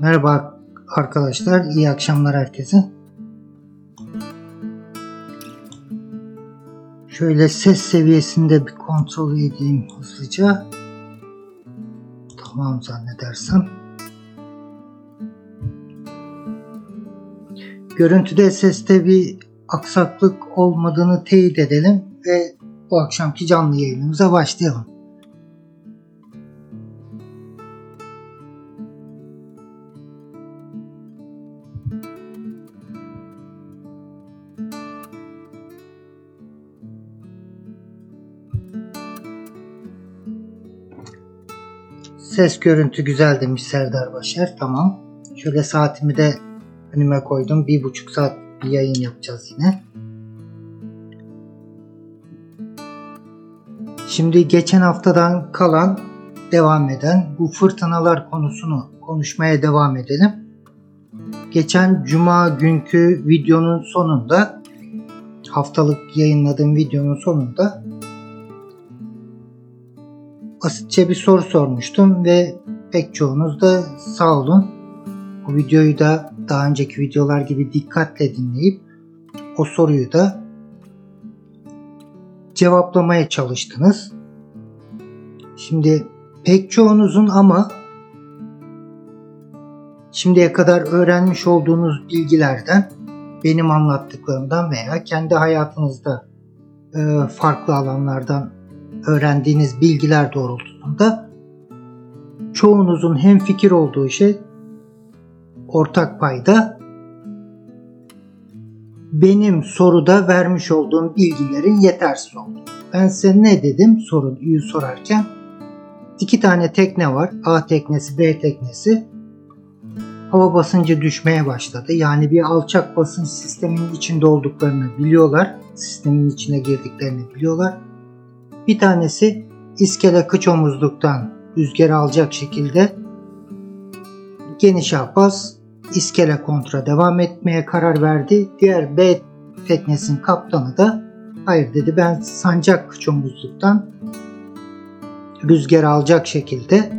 Merhaba arkadaşlar, iyi akşamlar herkese. Şöyle ses seviyesinde bir kontrol edeyim hızlıca. Tamam zannedersem. Görüntüde seste bir aksaklık olmadığını teyit edelim ve bu akşamki canlı yayınımıza başlayalım. Ses görüntü güzel demiş Serdar Başar. Tamam. Şöyle saatimi de önüme koydum. Bir buçuk saat bir yayın yapacağız yine. Şimdi geçen haftadan kalan devam eden bu fırtınalar konusunu konuşmaya devam edelim. Geçen cuma günkü videonun sonunda haftalık yayınladığım videonun sonunda basitçe bir soru sormuştum ve pek çoğunuz da sağ olun. Bu videoyu da daha önceki videolar gibi dikkatle dinleyip o soruyu da cevaplamaya çalıştınız. Şimdi pek çoğunuzun ama şimdiye kadar öğrenmiş olduğunuz bilgilerden, benim anlattıklarımdan veya kendi hayatınızda e, farklı alanlardan öğrendiğiniz bilgiler doğrultusunda çoğunuzun hem fikir olduğu şey ortak payda benim soruda vermiş olduğum bilgilerin yetersiz olduğu. Ben size ne dedim soruyu sorarken? iki tane tekne var. A teknesi, B teknesi. Hava basıncı düşmeye başladı. Yani bir alçak basınç sisteminin içinde olduklarını biliyorlar. Sistemin içine girdiklerini biliyorlar. Bir tanesi iskele kıç omuzluktan rüzgar alacak şekilde geniş ahbaz iskele kontra devam etmeye karar verdi. Diğer B teknesinin kaptanı da hayır dedi ben sancak kıç omuzluktan rüzgar alacak şekilde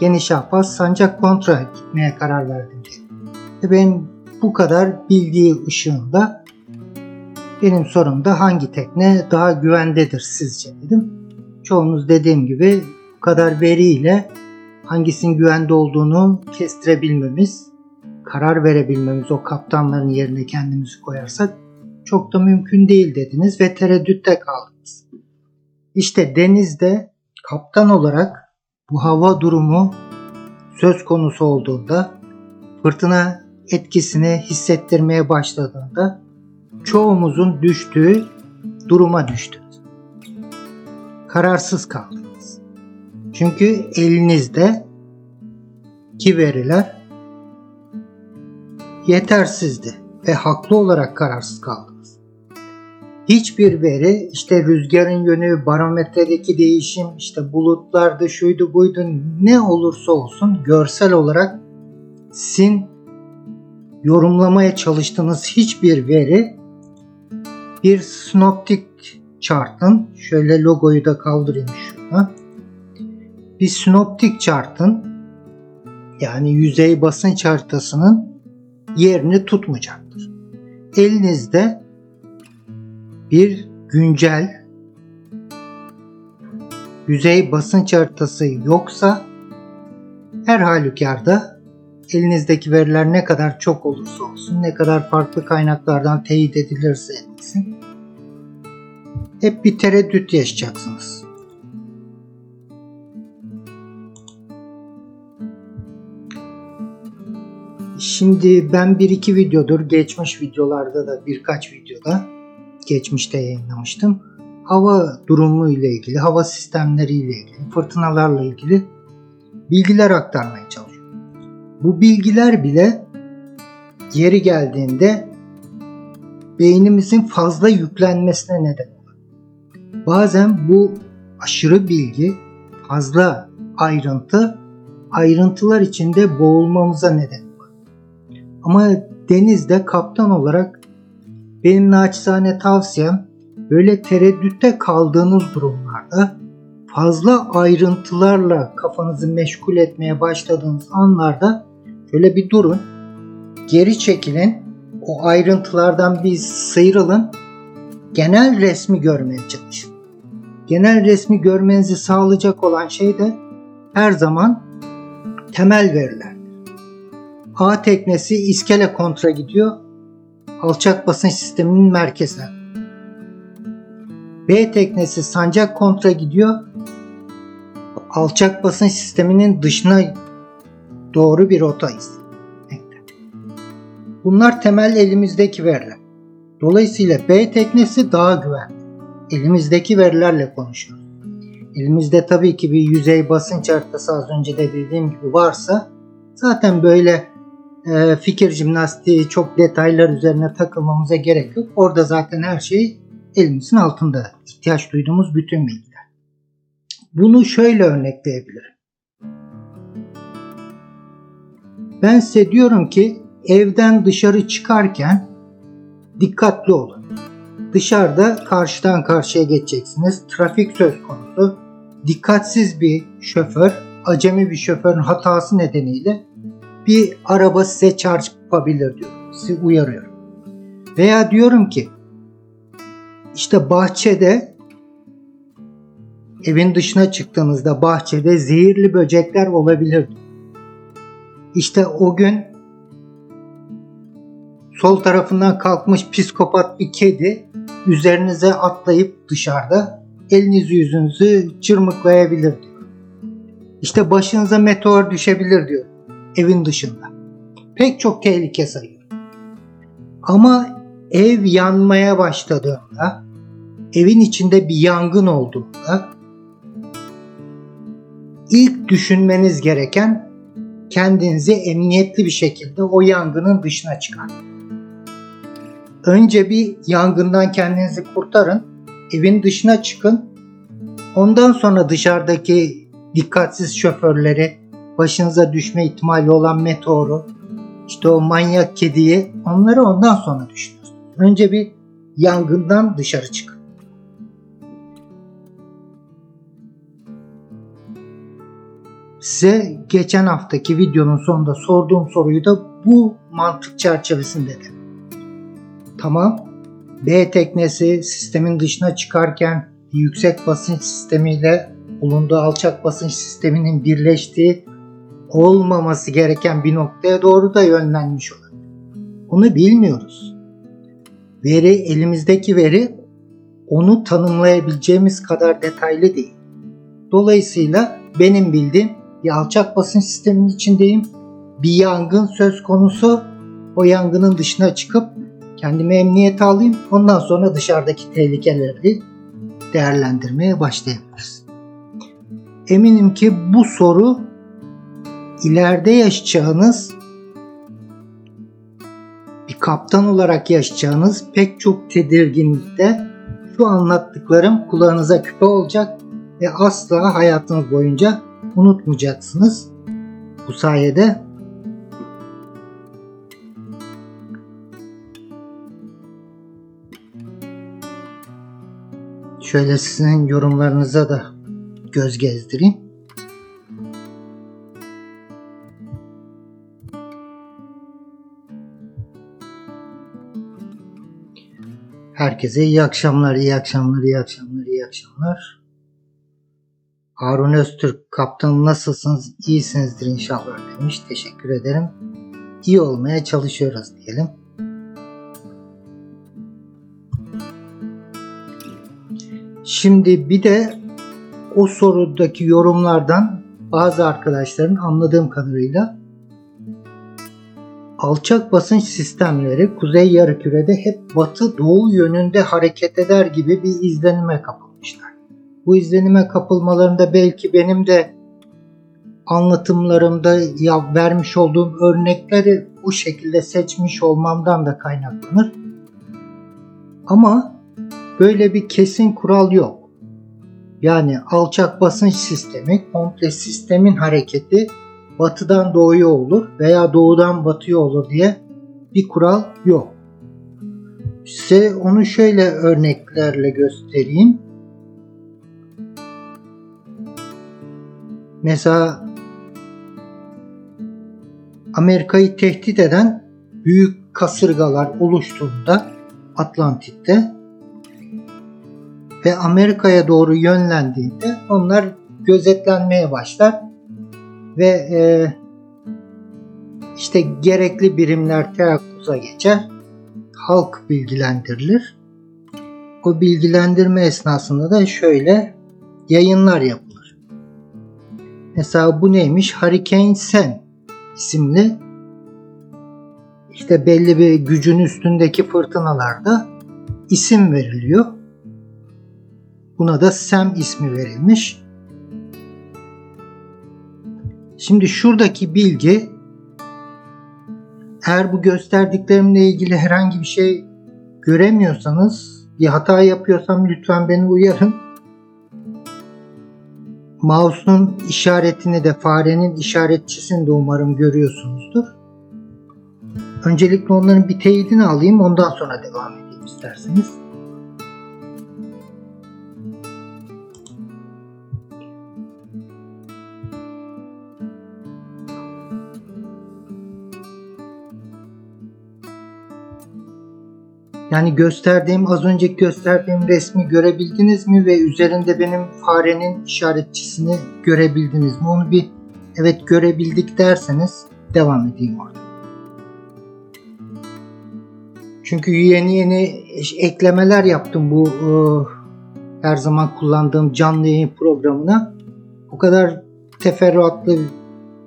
geniş ahbaz sancak kontra gitmeye karar verdim dedi. Ben bu kadar bildiği ışığında benim sorumda hangi tekne daha güvendedir sizce dedim. Çoğunuz dediğim gibi bu kadar veriyle hangisinin güvende olduğunu kestirebilmemiz, karar verebilmemiz o kaptanların yerine kendimizi koyarsak çok da mümkün değil dediniz ve tereddütte kaldınız. İşte denizde kaptan olarak bu hava durumu söz konusu olduğunda fırtına etkisini hissettirmeye başladığında çoğumuzun düştüğü duruma düştünüz. Kararsız kaldınız. Çünkü elinizde ki veriler yetersizdi ve haklı olarak kararsız kaldınız. Hiçbir veri işte rüzgarın yönü, barometredeki değişim, işte bulutlarda şuydu buydu ne olursa olsun görsel olarak sizin yorumlamaya çalıştığınız hiçbir veri bir synoptic chart'ın şöyle logoyu da kaldırayım şurada. Bir synoptic chart'ın yani yüzey basınç haritasının yerini tutmayacaktır. Elinizde bir güncel yüzey basınç haritası yoksa her halükarda elinizdeki veriler ne kadar çok olursa olsun, ne kadar farklı kaynaklardan teyit edilirse edilsin, hep bir tereddüt yaşayacaksınız. Şimdi ben bir iki videodur, geçmiş videolarda da birkaç videoda geçmişte yayınlamıştım. Hava durumu ile ilgili, hava sistemleri ile ilgili, fırtınalarla ilgili bilgiler aktarmaya çalışıyorum. Bu bilgiler bile yeri geldiğinde beynimizin fazla yüklenmesine neden olur. Bazen bu aşırı bilgi, fazla ayrıntı, ayrıntılar içinde boğulmamıza neden olur. Ama denizde kaptan olarak benim naçizane tavsiyem böyle tereddütte kaldığınız durumlarda fazla ayrıntılarla kafanızı meşgul etmeye başladığınız anlarda Şöyle bir durun. Geri çekilin. O ayrıntılardan bir sıyrılın. Genel resmi görmeye çalışın. Genel resmi görmenizi sağlayacak olan şey de her zaman temel veriler. A teknesi iskele kontra gidiyor. Alçak basınç sisteminin merkezine. B teknesi sancak kontra gidiyor. Alçak basınç sisteminin dışına doğru bir rota izlemekte. Bunlar temel elimizdeki veriler. Dolayısıyla B teknesi daha güvenli. Elimizdeki verilerle konuşuyoruz. Elimizde tabii ki bir yüzey basınç haritası az önce de dediğim gibi varsa zaten böyle e, fikir jimnastiği çok detaylar üzerine takılmamıza gerek yok. Orada zaten her şey elimizin altında. İhtiyaç duyduğumuz bütün bilgiler. Bunu şöyle örnekleyebilirim. Ben size diyorum ki evden dışarı çıkarken dikkatli olun. Dışarıda karşıdan karşıya geçeceksiniz. Trafik söz konusu. Dikkatsiz bir şoför, acemi bir şoförün hatası nedeniyle bir araba size çarpabilir diyorum. Sizi uyarıyorum. Veya diyorum ki işte bahçede evin dışına çıktığınızda bahçede zehirli böcekler olabilir. İşte o gün sol tarafından kalkmış psikopat bir kedi üzerinize atlayıp dışarıda elinizi yüzünüzü çırmıklayabilir diyor. İşte başınıza meteor düşebilir diyor evin dışında. Pek çok tehlike sayıyor. Ama ev yanmaya başladığında, evin içinde bir yangın olduğunda ilk düşünmeniz gereken kendinizi emniyetli bir şekilde o yangının dışına çıkarmak. Önce bir yangından kendinizi kurtarın, evin dışına çıkın. Ondan sonra dışarıdaki dikkatsiz şoförleri, başınıza düşme ihtimali olan meteoru, işte o manyak kediyi onları ondan sonra düşünüyorsunuz. Önce bir yangından dışarı çıkın. Size geçen haftaki videonun sonunda sorduğum soruyu da bu mantık çerçevesinde dedim. Tamam. B teknesi sistemin dışına çıkarken yüksek basınç sistemiyle bulunduğu alçak basınç sisteminin birleştiği olmaması gereken bir noktaya doğru da yönlenmiş olabilir. Bunu bilmiyoruz. Veri elimizdeki veri onu tanımlayabileceğimiz kadar detaylı değil. Dolayısıyla benim bildiğim bir alçak basınç sisteminin içindeyim. Bir yangın söz konusu. O yangının dışına çıkıp kendimi emniyete alayım. Ondan sonra dışarıdaki tehlikeleri değerlendirmeye başlayabiliriz. Eminim ki bu soru ileride yaşayacağınız bir kaptan olarak yaşayacağınız pek çok tedirginlikte şu anlattıklarım kulağınıza küpe olacak ve asla hayatınız boyunca unutmayacaksınız. Bu sayede şöyle sizin yorumlarınıza da göz gezdireyim. Herkese iyi akşamlar, iyi akşamlar, iyi akşamlar, iyi akşamlar. Harun Öztürk, kaptanım nasılsınız? İyisinizdir inşallah demiş. Teşekkür ederim. İyi olmaya çalışıyoruz diyelim. Şimdi bir de o sorudaki yorumlardan bazı arkadaşların anladığım kadarıyla alçak basınç sistemleri kuzey yarımkürede hep batı doğu yönünde hareket eder gibi bir izlenime kapılmışlar. Bu izlenime kapılmalarında belki benim de anlatımlarımda ya vermiş olduğum örnekleri bu şekilde seçmiş olmamdan da kaynaklanır. Ama böyle bir kesin kural yok. Yani alçak basınç sistemi komple sistemin hareketi batıdan doğuya olur veya doğudan batıya olur diye bir kural yok. Size onu şöyle örneklerle göstereyim. Mesela Amerika'yı tehdit eden büyük kasırgalar oluştuğunda Atlantik'te ve Amerika'ya doğru yönlendiğinde onlar gözetlenmeye başlar ve e, işte gerekli birimler teyakkuza geçer. Halk bilgilendirilir. O bilgilendirme esnasında da şöyle yayınlar yapılır. Mesela bu neymiş? Hurricane Sam isimli işte belli bir gücün üstündeki fırtınalarda isim veriliyor. Buna da Sam ismi verilmiş. Şimdi şuradaki bilgi eğer bu gösterdiklerimle ilgili herhangi bir şey göremiyorsanız bir hata yapıyorsam lütfen beni uyarın. Mouse'un işaretini de farenin işaretçisini de umarım görüyorsunuzdur. Öncelikle onların bir teyidini alayım ondan sonra devam edeyim isterseniz. Yani gösterdiğim az önceki gösterdiğim resmi görebildiniz mi ve üzerinde benim farenin işaretçisini görebildiniz mi? Onu bir evet görebildik derseniz devam edeyim orada. Çünkü yeni yeni eklemeler yaptım bu e, her zaman kullandığım canlı yayın programına. O kadar teferruatlı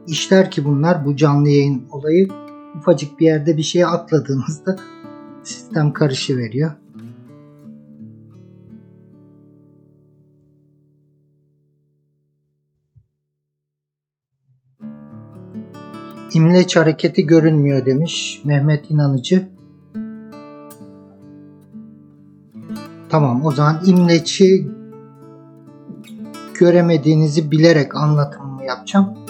işler ki bunlar bu canlı yayın olayı. Ufacık bir yerde bir şeye atladığınızda sistem karışı veriyor. İmleç hareketi görünmüyor demiş Mehmet İnanıcı. Tamam o zaman imleçi göremediğinizi bilerek anlatımımı yapacağım.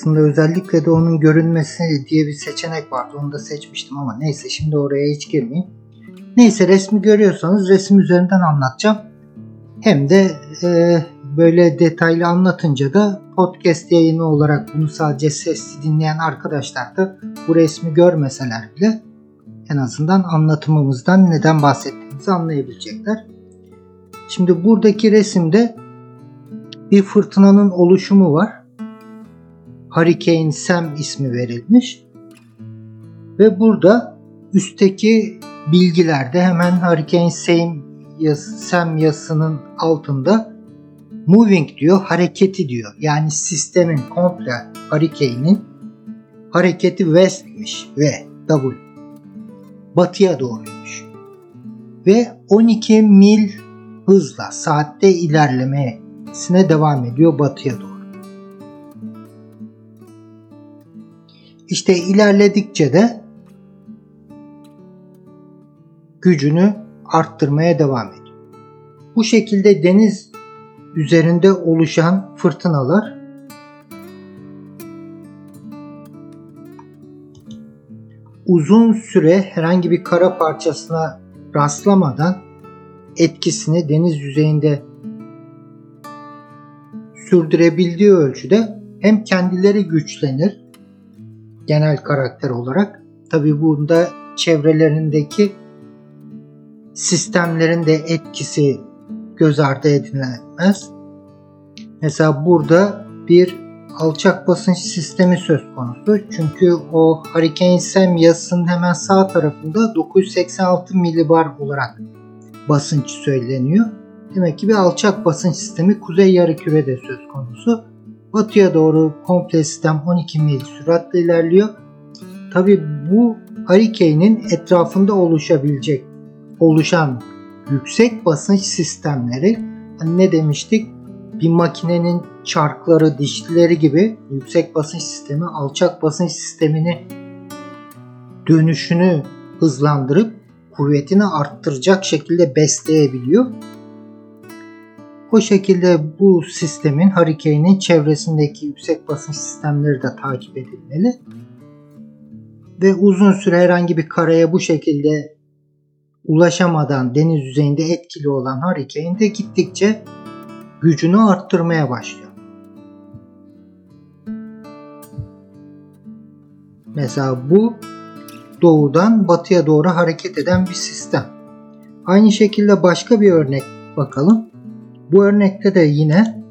Aslında özellikle de onun görünmesi diye bir seçenek vardı. Onu da seçmiştim ama neyse şimdi oraya hiç girmeyeyim. Neyse resmi görüyorsanız resim üzerinden anlatacağım. Hem de e, böyle detaylı anlatınca da podcast yayını olarak bunu sadece sesli dinleyen arkadaşlar da bu resmi görmeseler bile en azından anlatımımızdan neden bahsettiğimizi anlayabilecekler. Şimdi buradaki resimde bir fırtınanın oluşumu var. Hurricane Sam ismi verilmiş. Ve burada üstteki bilgilerde hemen Hurricane Sam, yaz, Sam yazısının altında moving diyor, hareketi diyor. Yani sistemin komple Hurricane'in hareketi west'miş ve W. Batıya doğruymuş. Ve 12 mil hızla saatte ilerlemesine devam ediyor batıya doğru. İşte ilerledikçe de gücünü arttırmaya devam ediyor. Bu şekilde deniz üzerinde oluşan fırtınalar uzun süre herhangi bir kara parçasına rastlamadan etkisini deniz yüzeyinde sürdürebildiği ölçüde hem kendileri güçlenir genel karakter olarak. Tabi bunda çevrelerindeki sistemlerin de etkisi göz ardı edilemez. Mesela burada bir alçak basınç sistemi söz konusu. Çünkü o Hurricane Sam yazısının hemen sağ tarafında 986 milibar olarak basınç söyleniyor. Demek ki bir alçak basınç sistemi kuzey yarımkürede söz konusu. Batıya doğru komple sistem 12 mil süratle ilerliyor. Tabi bu Hurricane'in etrafında oluşabilecek oluşan yüksek basınç sistemleri hani ne demiştik? Bir makinenin çarkları, dişlileri gibi yüksek basınç sistemi alçak basınç sistemini dönüşünü hızlandırıp kuvvetini arttıracak şekilde besleyebiliyor. O şekilde bu sistemin Hurricane'in çevresindeki yüksek basınç sistemleri de takip edilmeli. Ve uzun süre herhangi bir karaya bu şekilde ulaşamadan deniz yüzeyinde etkili olan Hurricane de gittikçe gücünü arttırmaya başlıyor. Mesela bu doğudan batıya doğru hareket eden bir sistem. Aynı şekilde başka bir örnek bakalım. Bu örnekte de yine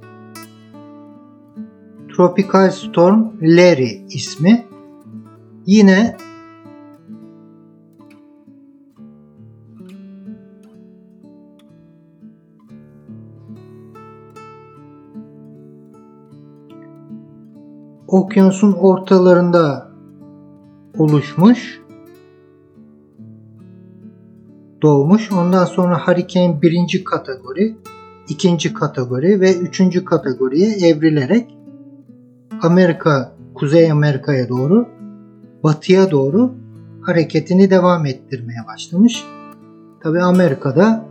Tropical Storm Larry ismi yine okyanusun ortalarında oluşmuş doğmuş. Ondan sonra Hurricane birinci kategori, ikinci kategori ve üçüncü kategoriye evrilerek Amerika, Kuzey Amerika'ya doğru, batıya doğru hareketini devam ettirmeye başlamış. Tabi Amerika'da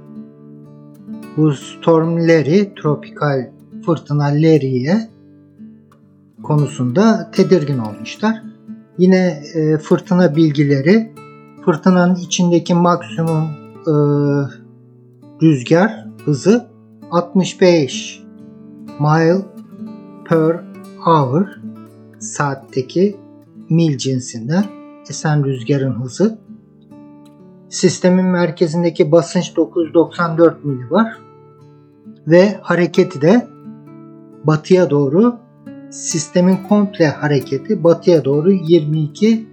bu Storm Larry, tropikal fırtına Larry'ye konusunda tedirgin olmuşlar. Yine e, fırtına bilgileri fırtınanın içindeki maksimum e, rüzgar hızı 65 mile per hour saatteki mil cinsinden esen rüzgarın hızı. Sistemin merkezindeki basınç 994 mili var ve hareketi de batıya doğru sistemin komple hareketi batıya doğru 22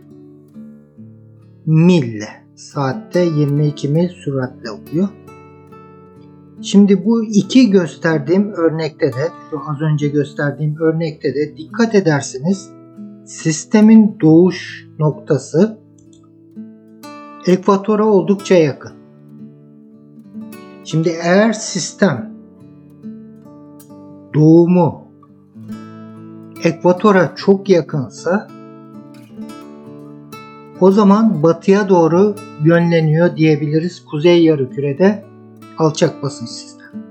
mille saatte 22 mil süratle oluyor. Şimdi bu iki gösterdiğim örnekte de şu az önce gösterdiğim örnekte de dikkat ederseniz sistemin doğuş noktası ekvatora oldukça yakın. Şimdi eğer sistem doğumu ekvatora çok yakınsa o zaman batıya doğru yönleniyor diyebiliriz kuzey yarımkürede alçak basınç sistem.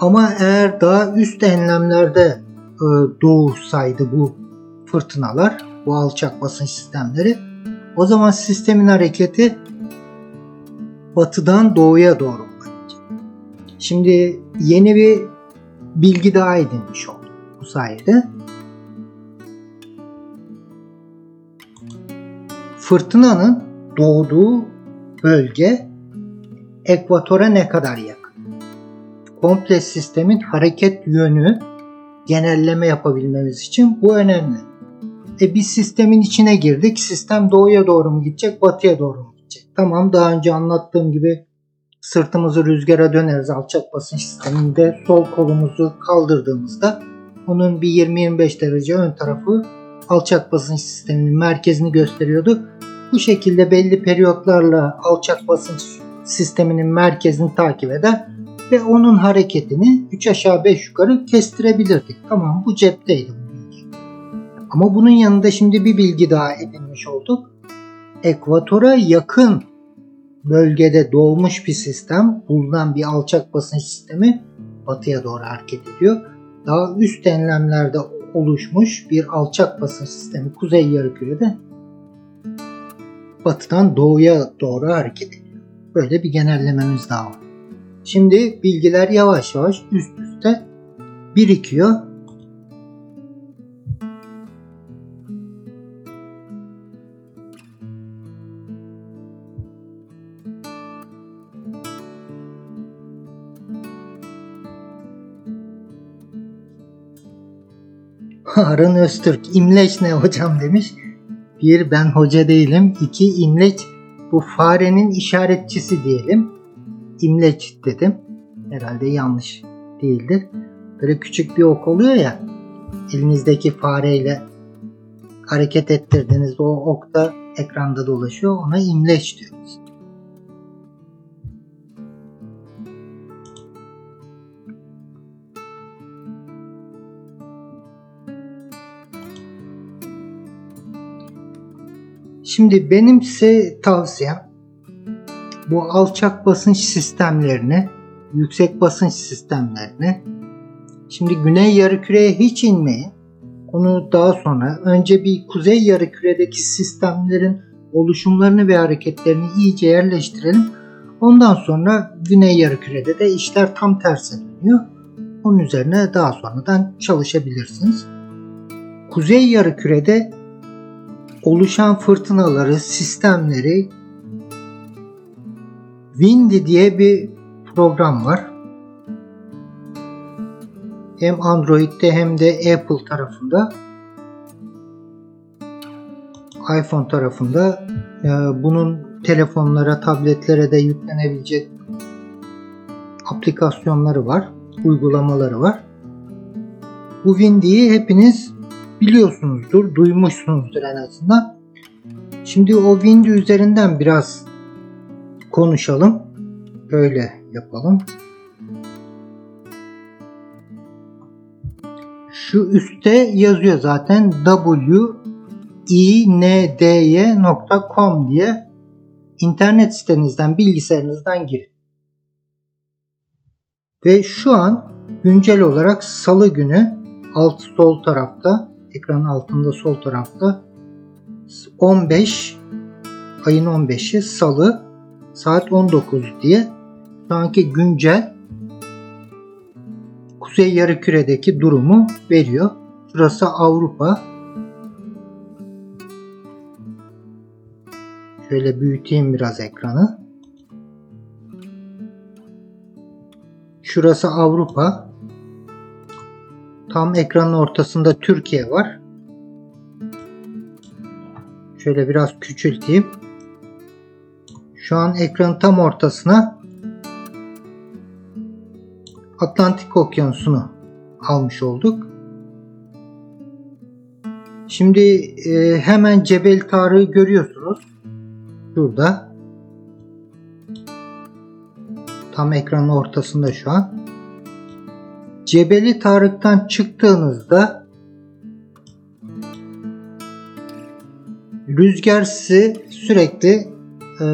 Ama eğer daha üst enlemlerde e, doğursaydı bu fırtınalar, bu alçak basınç sistemleri o zaman sistemin hareketi batıdan doğuya doğru olacak. Şimdi yeni bir bilgi daha edinmiş olduk bu sayede. Fırtınanın doğduğu bölge ekvatora ne kadar yakın? Komple sistemin hareket yönü genelleme yapabilmemiz için bu önemli. E biz sistemin içine girdik. Sistem doğuya doğru mu gidecek, batıya doğru mu gidecek? Tamam daha önce anlattığım gibi sırtımızı rüzgara döneriz alçak basınç sisteminde. Sol kolumuzu kaldırdığımızda onun bir 20-25 derece ön tarafı alçak basınç sisteminin merkezini gösteriyordu. Bu şekilde belli periyotlarla alçak basınç sisteminin merkezini takip eder ve onun hareketini 3 aşağı 5 yukarı kestirebilirdik. Tamam bu cepteydi. Ama bunun yanında şimdi bir bilgi daha edinmiş olduk. Ekvatora yakın bölgede doğmuş bir sistem, bulunan bir alçak basınç sistemi batıya doğru hareket ediyor. Daha üst enlemlerde oluşmuş bir alçak basınç sistemi kuzey yarımkürede batıdan doğuya doğru hareket ediyor. Böyle bir genellememiz daha var. Şimdi bilgiler yavaş yavaş üst üste birikiyor. Harun Öztürk imleç ne hocam demiş. Bir ben hoca değilim. İki imleç bu farenin işaretçisi diyelim. İmleç dedim. Herhalde yanlış değildir. Böyle küçük bir ok oluyor ya. Elinizdeki fareyle hareket ettirdiğinizde o ok da ekranda dolaşıyor. Ona imleç diyoruz. Şimdi benim size tavsiyem bu alçak basınç sistemlerini, yüksek basınç sistemlerini şimdi güney yarımküreye hiç inmeyin. Onu daha sonra önce bir kuzey yarımküredeki sistemlerin oluşumlarını ve hareketlerini iyice yerleştirelim. Ondan sonra güney yarımkürede de işler tam tersi dönüyor. Onun üzerine daha sonradan çalışabilirsiniz. Kuzey yarımkürede oluşan fırtınaları, sistemleri Windy diye bir program var. Hem Android'de hem de Apple tarafında iPhone tarafında e, bunun telefonlara, tabletlere de yüklenebilecek aplikasyonları var, uygulamaları var. Bu Windy'yi hepiniz biliyorsunuzdur, duymuşsunuzdur en azından. Şimdi o Windy üzerinden biraz konuşalım. Böyle yapalım. Şu üstte yazıyor zaten windy.com diye internet sitenizden, bilgisayarınızdan girin. Ve şu an güncel olarak salı günü alt sol tarafta, ekranın altında sol tarafta 15 ayın 15'i salı saat 19 diye sanki güncel Kuzey Yarımküre'deki durumu veriyor. Şurası Avrupa. Şöyle büyüteyim biraz ekranı. Şurası Avrupa. Tam ekranın ortasında Türkiye var. Şöyle biraz küçülteyim. Şu an ekranın tam ortasına Atlantik Okyanusu'nu almış olduk. Şimdi e, hemen Cebel Tarık'ı görüyorsunuz. Şurada. Tam ekranın ortasında şu an. Cebeli Tarık'tan çıktığınızda rüzgar sizi sürekli e,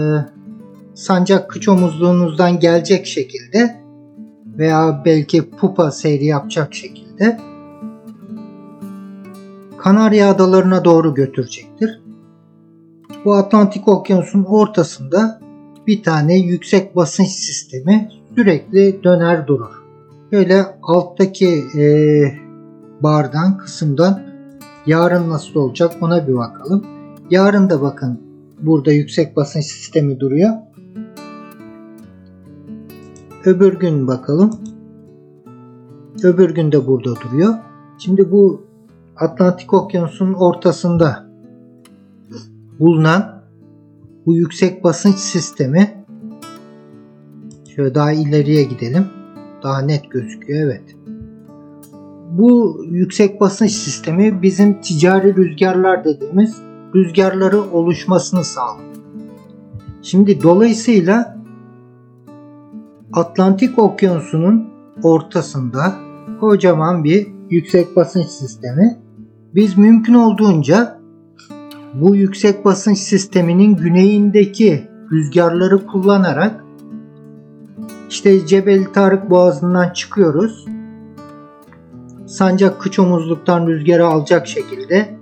sancak kıç omuzluğunuzdan gelecek şekilde veya belki pupa seyri yapacak şekilde Kanarya Adalarına doğru götürecektir. Bu Atlantik Okyanusu'nun ortasında bir tane yüksek basınç sistemi sürekli döner durur. Böyle alttaki e, bardan kısımdan yarın nasıl olacak ona bir bakalım. Yarın da bakın burada yüksek basınç sistemi duruyor. Öbür gün bakalım. Öbür gün de burada duruyor. Şimdi bu Atlantik Okyanusu'nun ortasında bulunan bu yüksek basınç sistemi şöyle daha ileriye gidelim. Daha net gözüküyor evet. Bu yüksek basınç sistemi bizim ticari rüzgarlar dediğimiz rüzgarları oluşmasını sağlıyor. Şimdi dolayısıyla Atlantik Okyanusu'nun ortasında kocaman bir yüksek basınç sistemi. Biz mümkün olduğunca bu yüksek basınç sisteminin güneyindeki rüzgarları kullanarak işte Cebel Tarık Boğazı'ndan çıkıyoruz. Sancak kıç omuzluktan rüzgarı alacak şekilde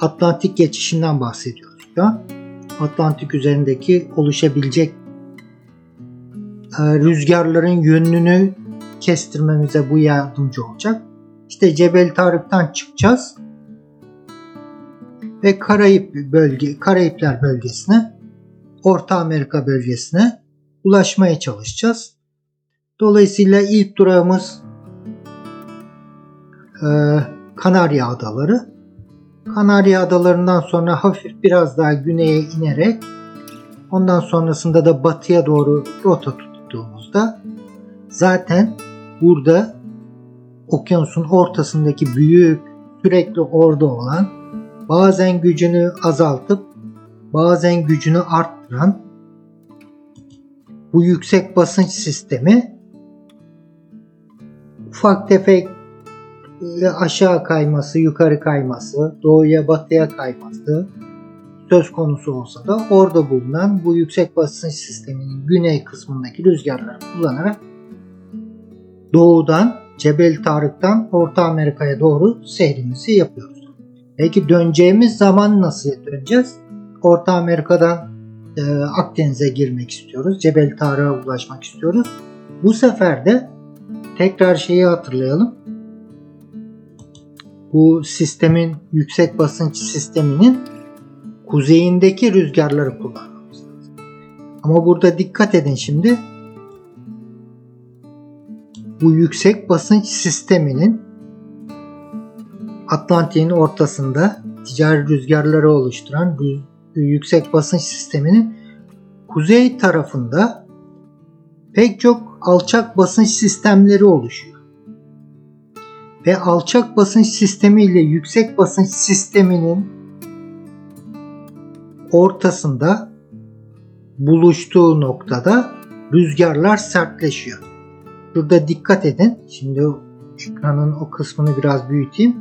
Atlantik geçişinden bahsediyoruz şu Atlantik üzerindeki oluşabilecek e, rüzgarların yönünü kestirmemize bu yardımcı olacak. İşte Cebel Tarık'tan çıkacağız ve Karayip bölge, Karayipler bölgesine, Orta Amerika bölgesine ulaşmaya çalışacağız. Dolayısıyla ilk durağımız e, Kanarya Adaları. Kanarya Adalarından sonra hafif biraz daha güneye inerek ondan sonrasında da batıya doğru rota tuttuğumuzda zaten burada okyanusun ortasındaki büyük sürekli orada olan bazen gücünü azaltıp bazen gücünü arttıran bu yüksek basınç sistemi ufak tefek aşağı kayması, yukarı kayması, doğuya batıya kayması söz konusu olsa da orada bulunan bu yüksek basınç sisteminin güney kısmındaki rüzgarları kullanarak doğudan Cebel Tarık'tan Orta Amerika'ya doğru seyrimizi yapıyoruz. Peki döneceğimiz zaman nasıl döneceğiz? Orta Amerika'dan e, Akdeniz'e girmek istiyoruz. Cebel Tarık'a ulaşmak istiyoruz. Bu sefer de tekrar şeyi hatırlayalım. Bu sistemin yüksek basınç sisteminin kuzeyindeki rüzgarları kullanmamız lazım. Ama burada dikkat edin şimdi. Bu yüksek basınç sisteminin Atlantik'in ortasında ticari rüzgarları oluşturan yüksek basınç sisteminin kuzey tarafında pek çok alçak basınç sistemleri oluşuyor. Ve alçak basınç sistemi ile yüksek basınç sisteminin ortasında buluştuğu noktada rüzgarlar sertleşiyor. Burada dikkat edin. Şimdi ekranın o kısmını biraz büyüteyim.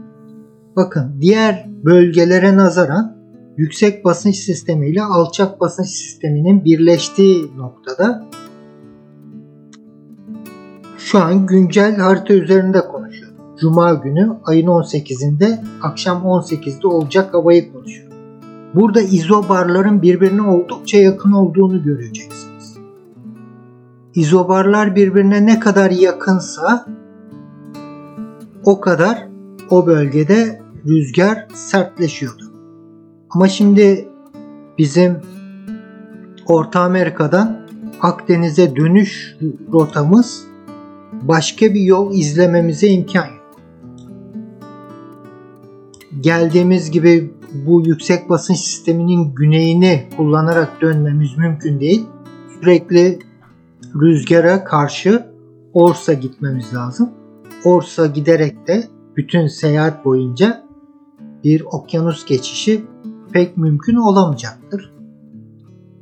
Bakın diğer bölgelere nazaran yüksek basınç sistemi ile alçak basınç sisteminin birleştiği noktada şu an güncel harita üzerinde konuşuyorum. Cuma günü ayın 18'inde akşam 18'de olacak havayı konuşuyorum. Burada izobarların birbirine oldukça yakın olduğunu göreceksiniz. İzobarlar birbirine ne kadar yakınsa o kadar o bölgede rüzgar sertleşiyordu. Ama şimdi bizim Orta Amerika'dan Akdeniz'e dönüş rotamız başka bir yol izlememize imkan yok. Geldiğimiz gibi bu yüksek basınç sisteminin güneyini kullanarak dönmemiz mümkün değil. Sürekli rüzgara karşı Orsa gitmemiz lazım. Orsa giderek de bütün seyahat boyunca bir okyanus geçişi pek mümkün olamayacaktır.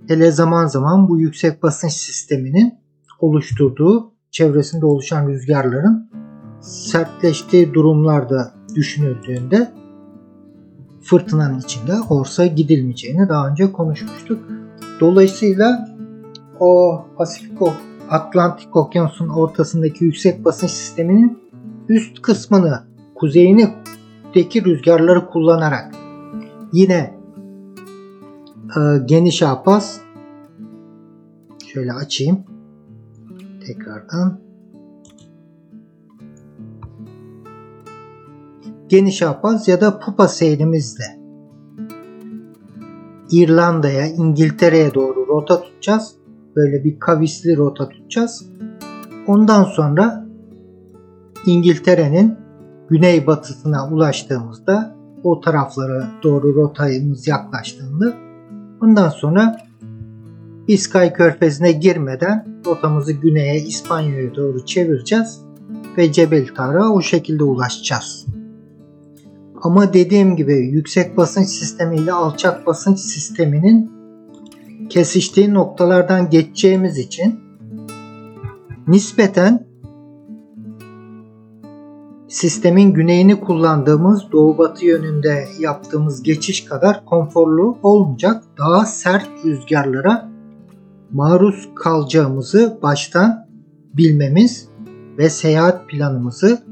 Hele zaman zaman bu yüksek basınç sisteminin oluşturduğu çevresinde oluşan rüzgarların sertleştiği durumlarda düşünüldüğünde fırtınanın içinde olsa gidilmeyeceğini daha önce konuşmuştuk. Dolayısıyla o Pasifik Atlantik Okyanusu'nun ortasındaki yüksek basınç sisteminin üst kısmını, kuzeyini deki rüzgarları kullanarak yine geniş apas şöyle açayım tekrardan geniş apaz ya da pupa seyrimizle İrlanda'ya, İngiltere'ye doğru rota tutacağız. Böyle bir kavisli rota tutacağız. Ondan sonra İngiltere'nin güneybatısına ulaştığımızda o taraflara doğru rotayımız yaklaştığında ondan sonra İskay Körfezi'ne girmeden rotamızı güneye İspanya'ya doğru çevireceğiz ve Cebel Tarık'a o şekilde ulaşacağız. Ama dediğim gibi yüksek basınç sistemi ile alçak basınç sisteminin kesiştiği noktalardan geçeceğimiz için nispeten sistemin güneyini kullandığımız doğu batı yönünde yaptığımız geçiş kadar konforlu olmayacak. Daha sert rüzgarlara maruz kalacağımızı baştan bilmemiz ve seyahat planımızı,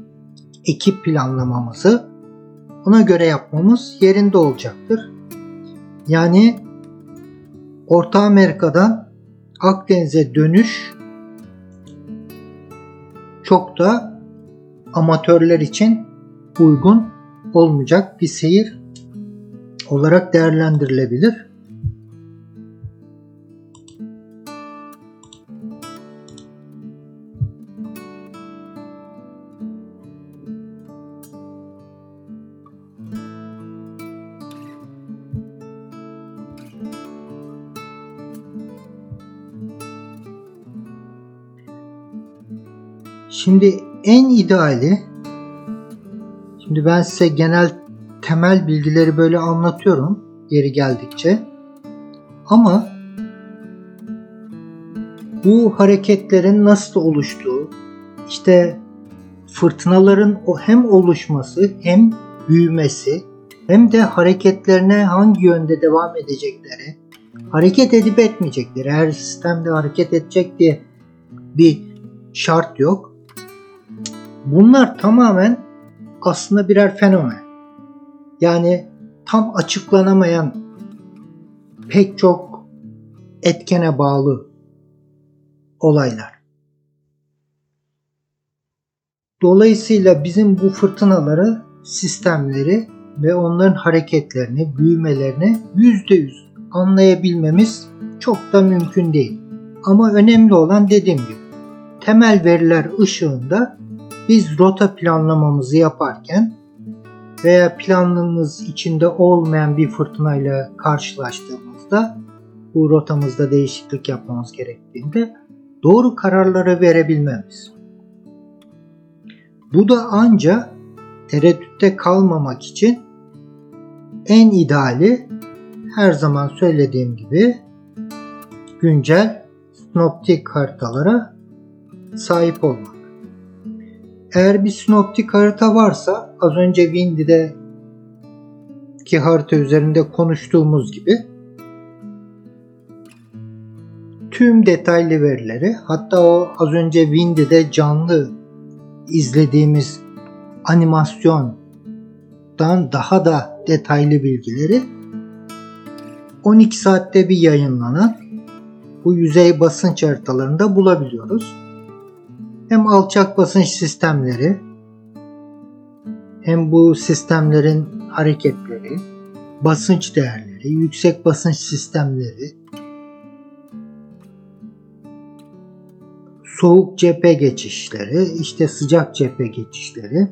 ekip planlamamızı ona göre yapmamız yerinde olacaktır. Yani Orta Amerika'dan Akdeniz'e dönüş çok da amatörler için uygun olmayacak bir seyir olarak değerlendirilebilir. Şimdi en ideali şimdi ben size genel temel bilgileri böyle anlatıyorum yeri geldikçe. Ama bu hareketlerin nasıl oluştuğu, işte fırtınaların hem oluşması hem büyümesi hem de hareketlerine hangi yönde devam edecekleri, hareket edip etmeyecekleri, her sistemde hareket edecek diye bir şart yok. Bunlar tamamen aslında birer fenomen. Yani tam açıklanamayan pek çok etkene bağlı olaylar. Dolayısıyla bizim bu fırtınaları, sistemleri ve onların hareketlerini, büyümelerini %100 anlayabilmemiz çok da mümkün değil. Ama önemli olan dediğim gibi temel veriler ışığında biz rota planlamamızı yaparken veya planımız içinde olmayan bir fırtınayla karşılaştığımızda bu rotamızda değişiklik yapmamız gerektiğinde doğru kararları verebilmemiz. Bu da ancak tereddütte kalmamak için en ideali her zaman söylediğim gibi güncel sinoptik haritalara sahip olmak. Eğer bir sinoptik harita varsa az önce Windy'de ki harita üzerinde konuştuğumuz gibi tüm detaylı verileri hatta o az önce Windy'de canlı izlediğimiz animasyondan daha da detaylı bilgileri 12 saatte bir yayınlanan bu yüzey basınç haritalarında bulabiliyoruz. Hem alçak basınç sistemleri hem bu sistemlerin hareketleri, basınç değerleri, yüksek basınç sistemleri, soğuk cephe geçişleri, işte sıcak cephe geçişleri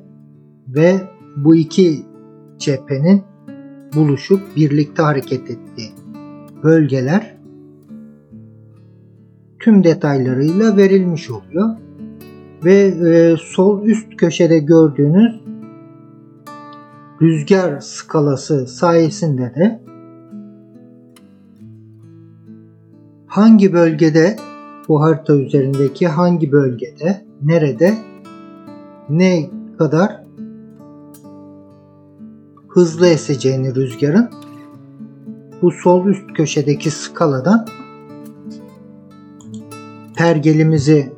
ve bu iki cephenin buluşup birlikte hareket ettiği bölgeler tüm detaylarıyla verilmiş oluyor. Ve e, sol üst köşede gördüğünüz rüzgar skalası sayesinde de hangi bölgede bu harita üzerindeki hangi bölgede, nerede, ne kadar hızlı eseceğini rüzgarın bu sol üst köşedeki skaladan pergelimizi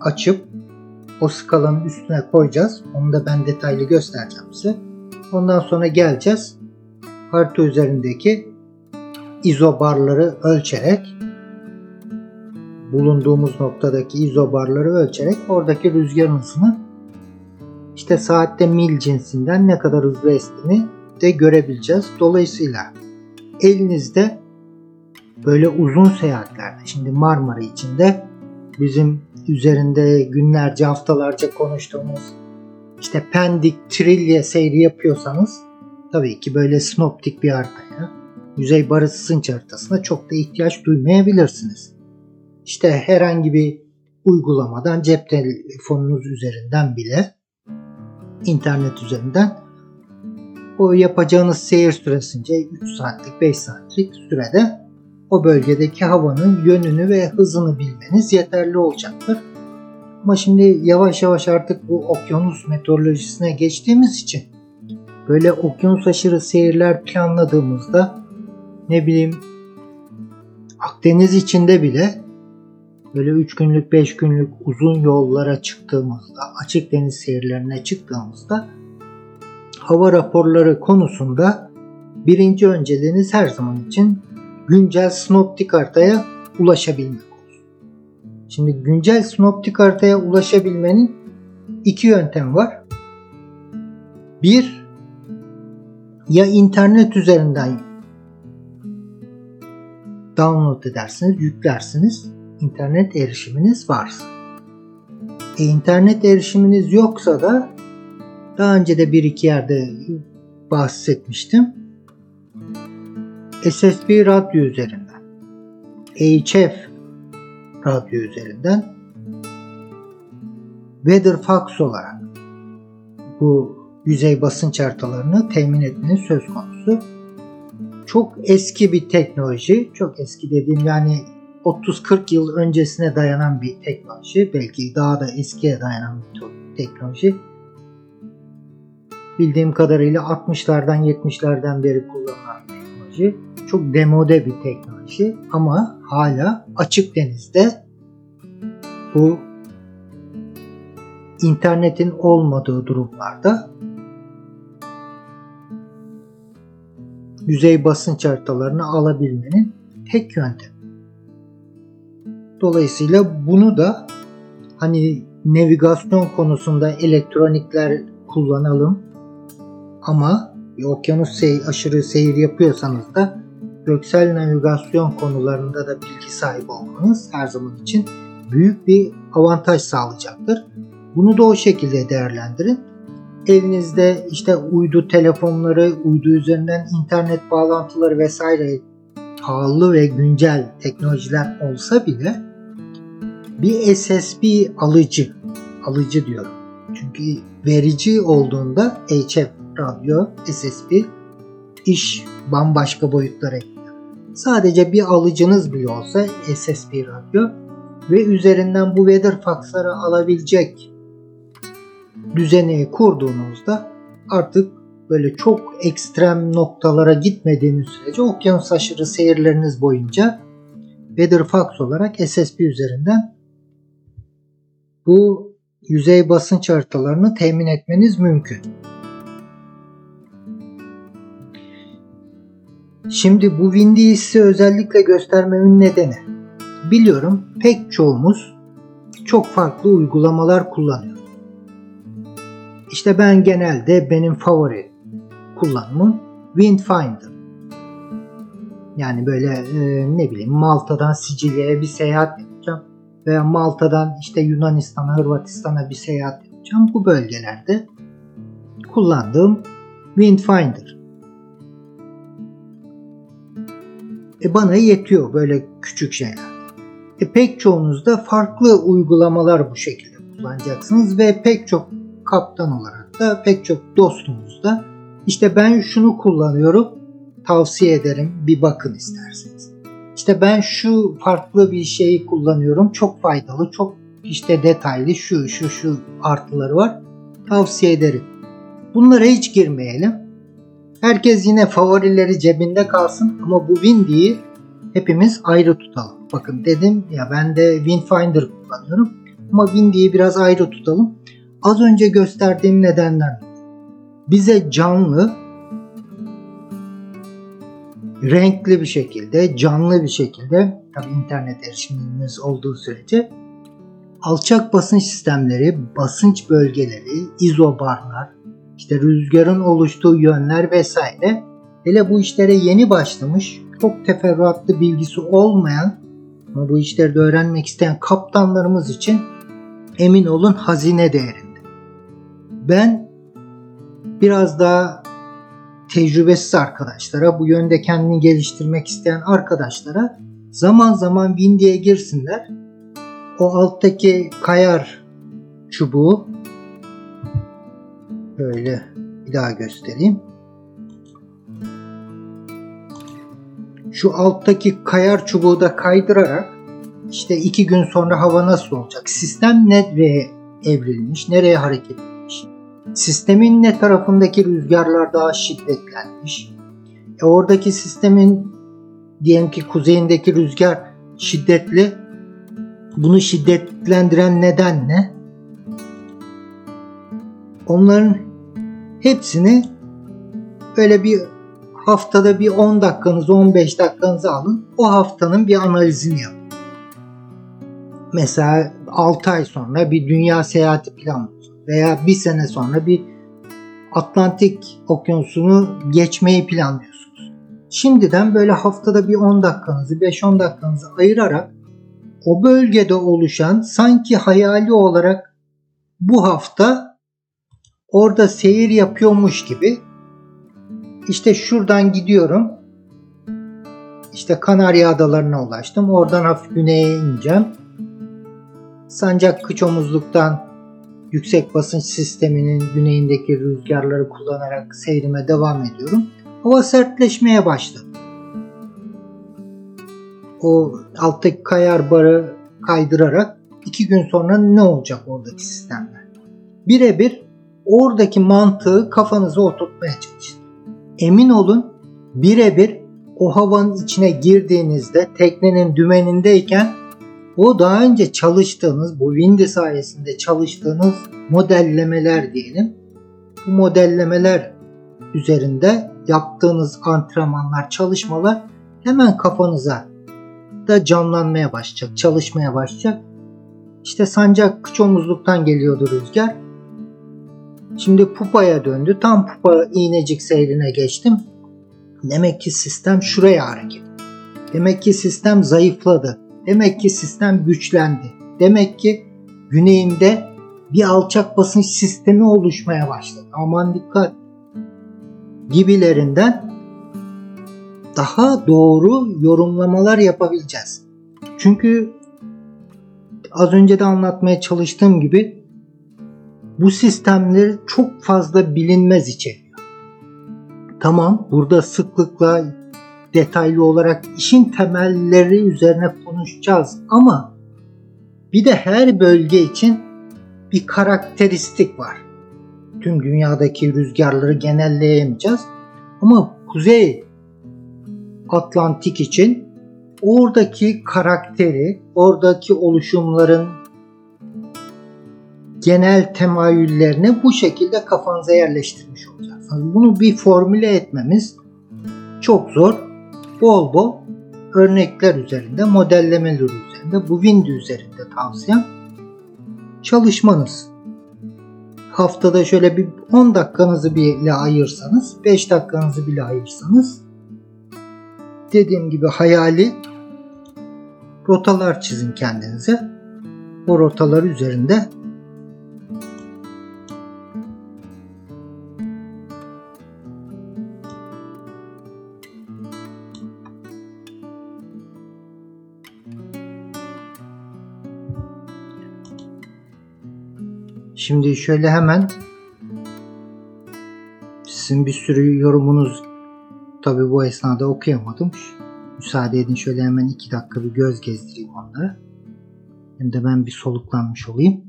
açıp o skalanın üstüne koyacağız. Onu da ben detaylı göstereceğim size. Ondan sonra geleceğiz. Harita üzerindeki izobarları ölçerek bulunduğumuz noktadaki izobarları ölçerek oradaki rüzgar hızını işte saatte mil cinsinden ne kadar hızlı estiğini de görebileceğiz. Dolayısıyla elinizde böyle uzun seyahatlerde şimdi Marmara içinde bizim üzerinde günlerce haftalarca konuştuğumuz işte Pendik Trilye seyri yapıyorsanız tabii ki böyle sinoptik bir haritaya yüzey barış sınç haritasına çok da ihtiyaç duymayabilirsiniz. İşte herhangi bir uygulamadan cep telefonunuz üzerinden bile internet üzerinden o yapacağınız seyir süresince 3 saatlik 5 saatlik sürede o bölgedeki havanın yönünü ve hızını bilmeniz yeterli olacaktır. Ama şimdi yavaş yavaş artık bu okyanus meteorolojisine geçtiğimiz için böyle okyanus aşırı seyirler planladığımızda ne bileyim Akdeniz içinde bile böyle 3 günlük 5 günlük uzun yollara çıktığımızda açık deniz seyirlerine çıktığımızda hava raporları konusunda birinci önceliğiniz her zaman için güncel sinoptik haritaya ulaşabilmek olur. Şimdi güncel sinoptik haritaya ulaşabilmenin iki yöntem var. Bir, ya internet üzerinden download edersiniz, yüklersiniz. internet erişiminiz varsa. E, internet erişiminiz yoksa da daha önce de bir iki yerde bahsetmiştim. SSB radyo üzerinden, HF radyo üzerinden, Weatherfax olarak bu yüzey basınç haritalarını temin etmenin söz konusu. Çok eski bir teknoloji, çok eski dediğim yani 30-40 yıl öncesine dayanan bir teknoloji, belki daha da eskiye dayanan bir teknoloji. Bildiğim kadarıyla 60'lardan 70'lerden beri kullanılan teknoloji. Çok demode bir teknoloji ama hala açık denizde bu internetin olmadığı durumlarda yüzey basınç haritalarını alabilmenin tek yöntemi. Dolayısıyla bunu da hani navigasyon konusunda elektronikler kullanalım ama bir okyanus sey aşırı seyir yapıyorsanız da göksel navigasyon konularında da bilgi sahibi olmanız her zaman için büyük bir avantaj sağlayacaktır. Bunu da o şekilde değerlendirin. Evinizde işte uydu telefonları, uydu üzerinden internet bağlantıları vesaire pahalı ve güncel teknolojiler olsa bile bir SSB alıcı, alıcı diyorum. Çünkü verici olduğunda HF radyo, SSB iş bambaşka boyutlara gidiyor. Sadece bir alıcınız bile olsa SSB radyo ve üzerinden bu Weatherfax'ları alabilecek düzeni kurduğunuzda artık böyle çok ekstrem noktalara gitmediğiniz sürece okyanus aşırı seyirleriniz boyunca Weatherfax olarak SSB üzerinden bu yüzey basınç haritalarını temin etmeniz mümkün. Şimdi bu Windy'yi size özellikle göstermemin nedeni biliyorum pek çoğumuz çok farklı uygulamalar kullanıyor. İşte ben genelde benim favori kullanımım Windfinder. Yani böyle e, ne bileyim Malta'dan Sicilya'ya bir seyahat yapacağım veya Malta'dan işte Yunanistan'a, Hırvatistan'a bir seyahat yapacağım. Bu bölgelerde kullandığım Windfinder. E bana yetiyor böyle küçük şeyler. E pek çoğunuz da farklı uygulamalar bu şekilde kullanacaksınız ve pek çok kaptan olarak da pek çok dostumuz da işte ben şunu kullanıyorum tavsiye ederim bir bakın isterseniz. İşte ben şu farklı bir şeyi kullanıyorum çok faydalı çok işte detaylı şu şu şu artıları var tavsiye ederim. Bunlara hiç girmeyelim. Herkes yine favorileri cebinde kalsın ama bu Windy'yi hepimiz ayrı tutalım. Bakın dedim ya ben de Windfinder kullanıyorum ama Windy'yi biraz ayrı tutalım. Az önce gösterdiğim nedenler bize canlı renkli bir şekilde, canlı bir şekilde tabi internet erişimimiz olduğu sürece alçak basınç sistemleri, basınç bölgeleri, izobarlar, işte rüzgarın oluştuğu yönler vesaire hele bu işlere yeni başlamış, çok teferruatlı bilgisi olmayan ama bu işleri de öğrenmek isteyen kaptanlarımız için emin olun hazine değerinde. Ben biraz daha tecrübesiz arkadaşlara, bu yönde kendini geliştirmek isteyen arkadaşlara zaman zaman Windy'ye girsinler. O alttaki kayar çubuğu böyle bir daha göstereyim. Şu alttaki kayar çubuğu da kaydırarak işte iki gün sonra hava nasıl olacak? Sistem nereye evrilmiş? Nereye hareket etmiş? Sistemin ne tarafındaki rüzgarlar daha şiddetlenmiş? E oradaki sistemin diyelim ki kuzeyindeki rüzgar şiddetli. Bunu şiddetlendiren neden ne? Onların hepsini böyle bir haftada bir 10 dakikanızı 15 dakikanızı alın. O haftanın bir analizini yapın. Mesela 6 ay sonra bir dünya seyahati planlıyorsunuz veya bir sene sonra bir Atlantik okyanusunu geçmeyi planlıyorsunuz. Şimdiden böyle haftada bir 10 dakikanızı 5-10 dakikanızı ayırarak o bölgede oluşan sanki hayali olarak bu hafta orada seyir yapıyormuş gibi işte şuradan gidiyorum. İşte Kanarya Adalarına ulaştım. Oradan hafif güneye ineceğim. Sancak kıçomuzluktan yüksek basınç sisteminin güneyindeki rüzgarları kullanarak seyrime devam ediyorum. Hava sertleşmeye başladı. O alttaki kayar barı kaydırarak iki gün sonra ne olacak oradaki sistemler? Birebir oradaki mantığı kafanıza oturtmaya çalışın. Emin olun birebir o havanın içine girdiğinizde teknenin dümenindeyken o daha önce çalıştığınız, bu Windy sayesinde çalıştığınız modellemeler diyelim. Bu modellemeler üzerinde yaptığınız antrenmanlar, çalışmalar hemen kafanıza da canlanmaya başlayacak, çalışmaya başlayacak. İşte sancak kıç omuzluktan geliyordu rüzgar. Şimdi pupaya döndü. Tam pupa iğnecik seyrine geçtim. Demek ki sistem şuraya hareket. Demek ki sistem zayıfladı. Demek ki sistem güçlendi. Demek ki güneyimde bir alçak basınç sistemi oluşmaya başladı. Aman dikkat gibilerinden daha doğru yorumlamalar yapabileceğiz. Çünkü az önce de anlatmaya çalıştığım gibi bu sistemleri çok fazla bilinmez içeriyor. Tamam burada sıklıkla detaylı olarak işin temelleri üzerine konuşacağız ama bir de her bölge için bir karakteristik var. Tüm dünyadaki rüzgarları genelleyemeyeceğiz. Ama Kuzey Atlantik için oradaki karakteri, oradaki oluşumların genel temayüllerini bu şekilde kafanıza yerleştirmiş olacağız. Bunu bir formüle etmemiz çok zor. Bol bol örnekler üzerinde, modellemeler üzerinde, bu Windy üzerinde tavsiyem çalışmanız. Haftada şöyle bir 10 dakikanızı bile ayırsanız, 5 dakikanızı bile ayırsanız dediğim gibi hayali rotalar çizin kendinize. O rotalar üzerinde Şimdi şöyle hemen sizin bir sürü yorumunuz tabi bu esnada okuyamadım. Müsaade edin şöyle hemen iki dakika bir göz gezdireyim onları. Hem de ben bir soluklanmış olayım.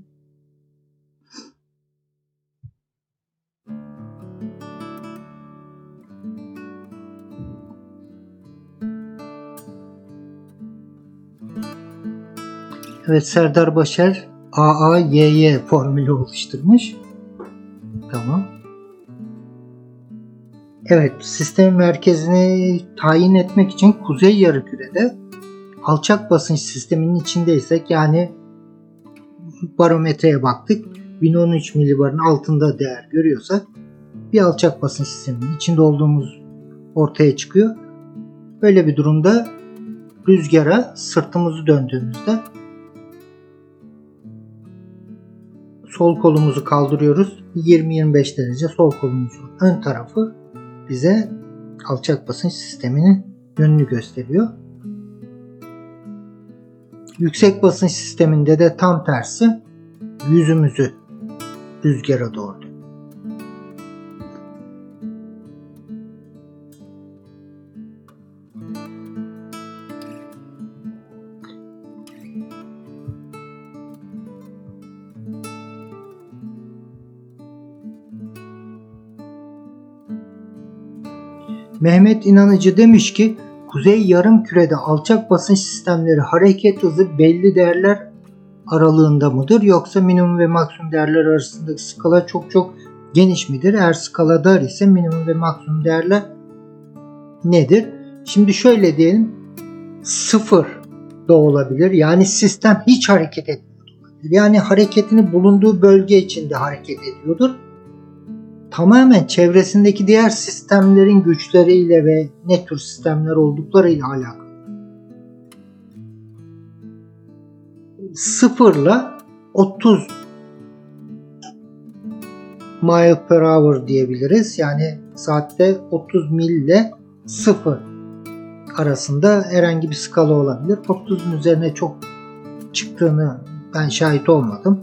Evet Serdar Başar AAYY formülü oluşturmuş. Tamam. Evet, sistemin merkezini tayin etmek için kuzey yarımkürede alçak basınç sisteminin içindeysek yani barometreye baktık. 1013 milibarın altında değer görüyorsak bir alçak basınç sisteminin içinde olduğumuz ortaya çıkıyor. Böyle bir durumda rüzgara sırtımızı döndüğümüzde sol kolumuzu kaldırıyoruz. 20-25 derece sol kolumuzun ön tarafı bize alçak basınç sisteminin yönünü gösteriyor. Yüksek basınç sisteminde de tam tersi yüzümüzü rüzgara doğru Mehmet İnanıcı demiş ki Kuzey yarım kürede alçak basınç sistemleri hareket hızı belli değerler aralığında mıdır yoksa minimum ve maksimum değerler arasındaki skala çok çok geniş midir? Eğer skala dar ise minimum ve maksimum değerler nedir? Şimdi şöyle diyelim sıfır da olabilir. Yani sistem hiç hareket etmiyor. Yani hareketini bulunduğu bölge içinde hareket ediyordur tamamen çevresindeki diğer sistemlerin güçleriyle ve ne tür sistemler olduklarıyla alakalı. Sıfırla 30 mile per hour diyebiliriz. Yani saatte 30 mil ile 0 arasında herhangi bir skala olabilir. 30'un üzerine çok çıktığını ben şahit olmadım.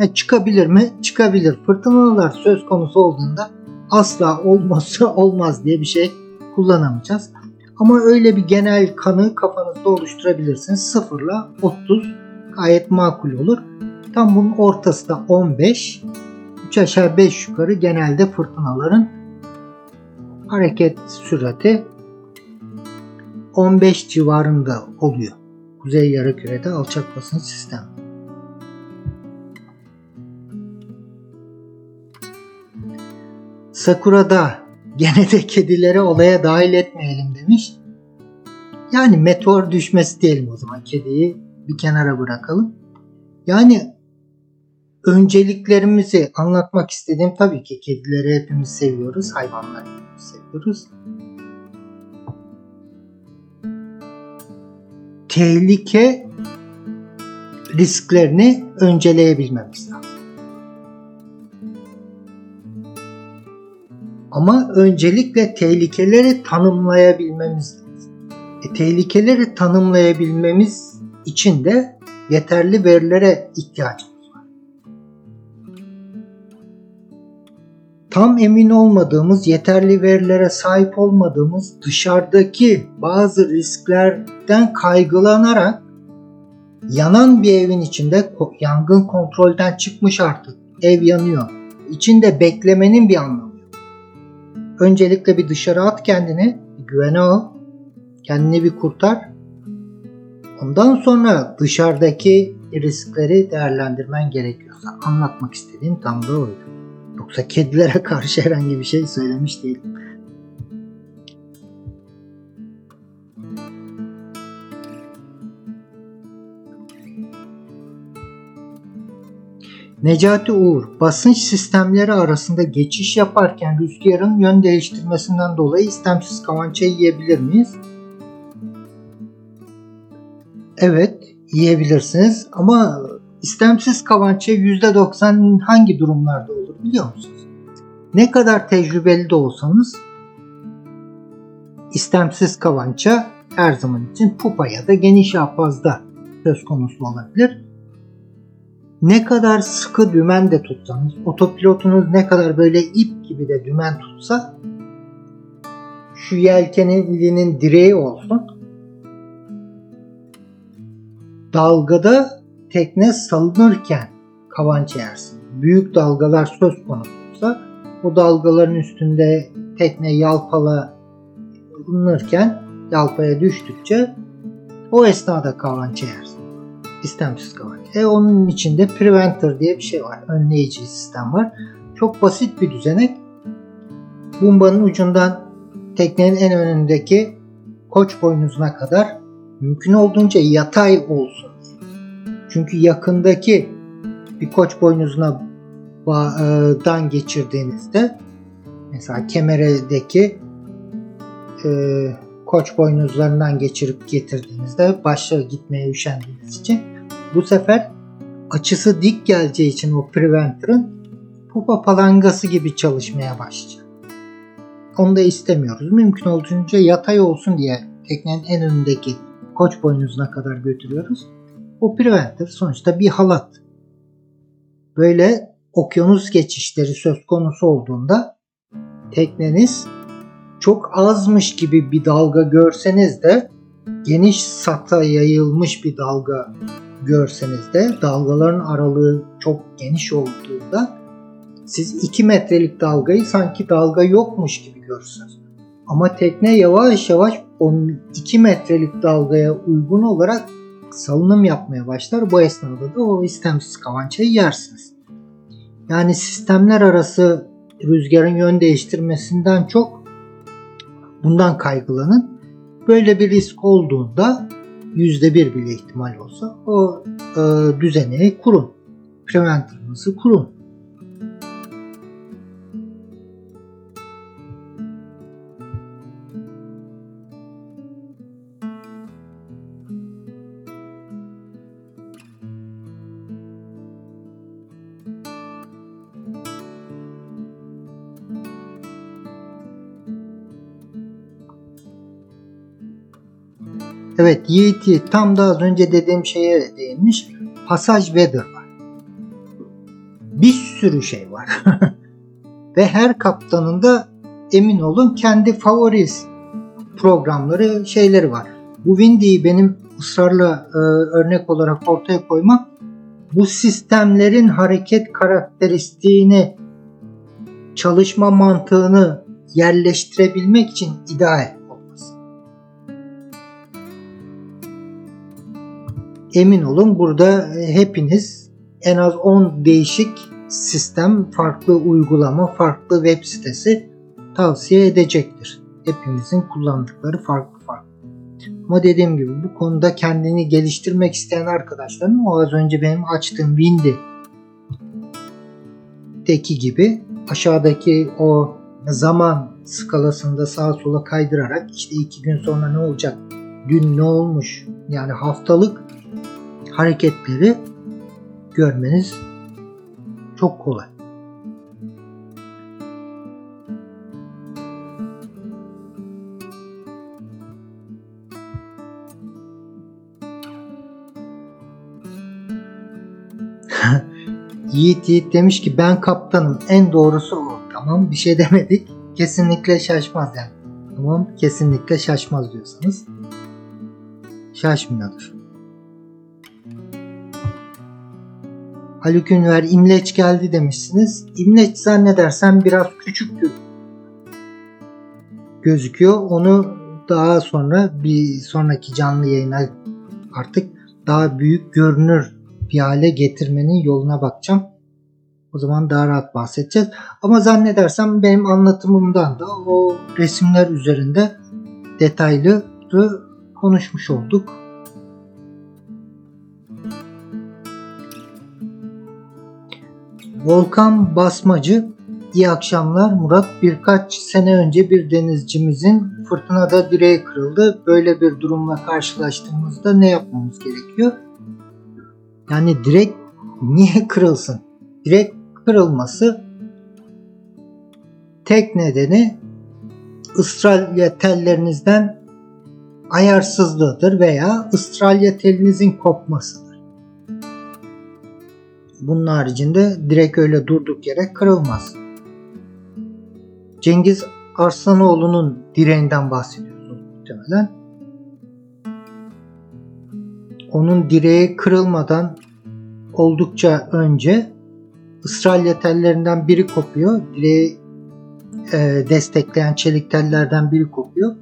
E, çıkabilir mi? Çıkabilir. Fırtınalar söz konusu olduğunda asla olmazsa olmaz diye bir şey kullanamayacağız. Ama öyle bir genel kanı kafanızda oluşturabilirsiniz. 0 ile 30 gayet makul olur. Tam bunun ortası da 15. 3 aşağı 5 yukarı genelde fırtınaların hareket sürati 15 civarında oluyor. Kuzey yarımkürede alçak basınç sistemi. Sakura'da gene de kedileri olaya dahil etmeyelim demiş. Yani meteor düşmesi diyelim o zaman. Kediyi bir kenara bırakalım. Yani önceliklerimizi anlatmak istediğim tabii ki kedileri hepimiz seviyoruz, hayvanları hepimiz seviyoruz. Tehlike risklerini önceleyebilmemiz lazım. Ama öncelikle tehlikeleri tanımlayabilmemiz lazım. E, tehlikeleri tanımlayabilmemiz için de yeterli verilere ihtiyacımız var. Tam emin olmadığımız, yeterli verilere sahip olmadığımız dışarıdaki bazı risklerden kaygılanarak yanan bir evin içinde yangın kontrolden çıkmış artık. Ev yanıyor. İçinde beklemenin bir anlamı. Öncelikle bir dışarı at kendini, güvene al. Kendini bir kurtar. Ondan sonra dışarıdaki riskleri değerlendirmen gerekiyorsa anlatmak istediğim tam da oydu. Yoksa kedilere karşı herhangi bir şey söylemiş değilim. Necati Uğur, basınç sistemleri arasında geçiş yaparken rüzgarın yön değiştirmesinden dolayı istemsiz kavança yiyebilir miyiz? Evet, yiyebilirsiniz ama istemsiz kavança %90 hangi durumlarda olur biliyor musunuz? Ne kadar tecrübeli de olsanız istemsiz kavança her zaman için pupa ya da geniş yapazda söz konusu olabilir ne kadar sıkı dümen de tutsanız, otopilotunuz ne kadar böyle ip gibi de dümen tutsa şu yelkeninin direği olsun. Dalgada tekne salınırken kavanç yersin. Büyük dalgalar söz konusuysa o dalgaların üstünde tekne yalpalanırken yalpaya düştükçe o esnada kavanç yersin istemsiz kavanç. E onun içinde preventer diye bir şey var. Önleyici sistem var. Çok basit bir düzenek. Bumbanın ucundan teknenin en önündeki koç boynuzuna kadar mümkün olduğunca yatay olsun. Çünkü yakındaki bir koç boynuzuna e, dan geçirdiğinizde mesela kemeredeki e, koç boynuzlarından geçirip getirdiğinizde başa gitmeye üşendiğiniz için bu sefer açısı dik geleceği için o preventer'ın pupa palangası gibi çalışmaya başlayacak. Onu da istemiyoruz. Mümkün olduğunca yatay olsun diye teknenin en önündeki koç boynuzuna kadar götürüyoruz. O preventer sonuçta bir halat. Böyle okyanus geçişleri söz konusu olduğunda tekneniz çok azmış gibi bir dalga görseniz de geniş sata yayılmış bir dalga görseniz de dalgaların aralığı çok geniş olduğunda siz 2 metrelik dalgayı sanki dalga yokmuş gibi görürsünüz. Ama tekne yavaş yavaş 2 metrelik dalgaya uygun olarak salınım yapmaya başlar. Bu esnada da o istemsiz kavançayı yersiniz. Yani sistemler arası rüzgarın yön değiştirmesinden çok bundan kaygılanın. Böyle bir risk olduğunda yüzde bir bile ihtimal olsa o e, düzeni kurun. Preventer'ınızı kurun. Evet Yiğit tam da az önce dediğim şeye değinmiş. Pasaj weather var. Bir sürü şey var. Ve her kaptanın da emin olun kendi favori programları şeyleri var. Bu Windy'yi benim ısrarla e, örnek olarak ortaya koymam bu sistemlerin hareket karakteristiğini çalışma mantığını yerleştirebilmek için ideal. Emin olun burada hepiniz en az 10 değişik sistem, farklı uygulama, farklı web sitesi tavsiye edecektir. Hepimizin kullandıkları farklı farklı. Ama dediğim gibi bu konuda kendini geliştirmek isteyen arkadaşlarım o az önce benim açtığım Windy deki gibi aşağıdaki o zaman skalasında sağa sola kaydırarak işte iki gün sonra ne olacak, dün ne olmuş yani haftalık hareketleri görmeniz çok kolay. Yiğit Yiğit demiş ki ben kaptanım en doğrusu o. Tamam bir şey demedik. Kesinlikle şaşmaz yani. Tamam kesinlikle şaşmaz diyorsanız. Şaşmıyordur. Haluk Ünver İmleç geldi demişsiniz. İmleç zannedersem biraz küçük gözüküyor. Onu daha sonra bir sonraki canlı yayına artık daha büyük görünür bir hale getirmenin yoluna bakacağım. O zaman daha rahat bahsedeceğiz. Ama zannedersem benim anlatımımdan da o resimler üzerinde detaylı konuşmuş olduk. Volkan Basmacı İyi akşamlar Murat. Birkaç sene önce bir denizcimizin fırtınada direği kırıldı. Böyle bir durumla karşılaştığımızda ne yapmamız gerekiyor? Yani direk niye kırılsın? Direk kırılması tek nedeni ıstralya tellerinizden ayarsızlığıdır veya ıstralya telinizin kopmasıdır. Bunun haricinde direk öyle durduk yere kırılmaz. Cengiz Arslanoğlu'nun direğinden bahsediyorsunuz muhtemelen. Onun direği kırılmadan oldukça önce ıstralya tellerinden biri kopuyor. Direği e, destekleyen çelik tellerden biri kopuyor.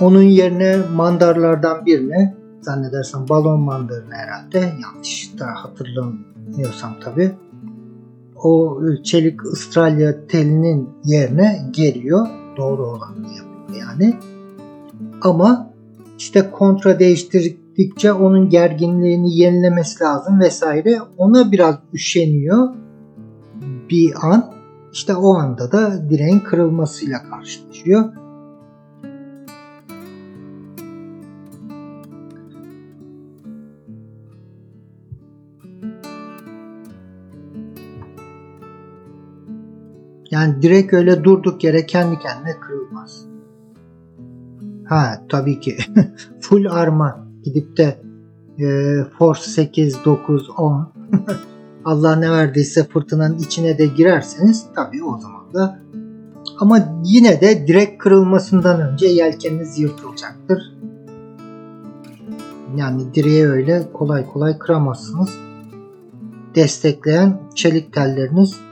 Onun yerine mandarlardan birine zannedersem balon mandarını herhalde yanlış da hatırlamıyorsam tabi o çelik ıstralya telinin yerine geliyor. Doğru olanı yapıyor yani. Ama işte kontra değiştirdikçe onun gerginliğini yenilemesi lazım vesaire. Ona biraz üşeniyor bir an. İşte o anda da direğin kırılmasıyla karşılaşıyor. Yani direkt öyle durduk yere kendi kendine kırılmaz. Ha tabii ki full arma gidip de e, Force 8, 9, 10 Allah ne verdiyse fırtınanın içine de girerseniz tabii o zaman da ama yine de direkt kırılmasından önce yelkeniniz yırtılacaktır. Yani direğe öyle kolay kolay kıramazsınız. Destekleyen çelik telleriniz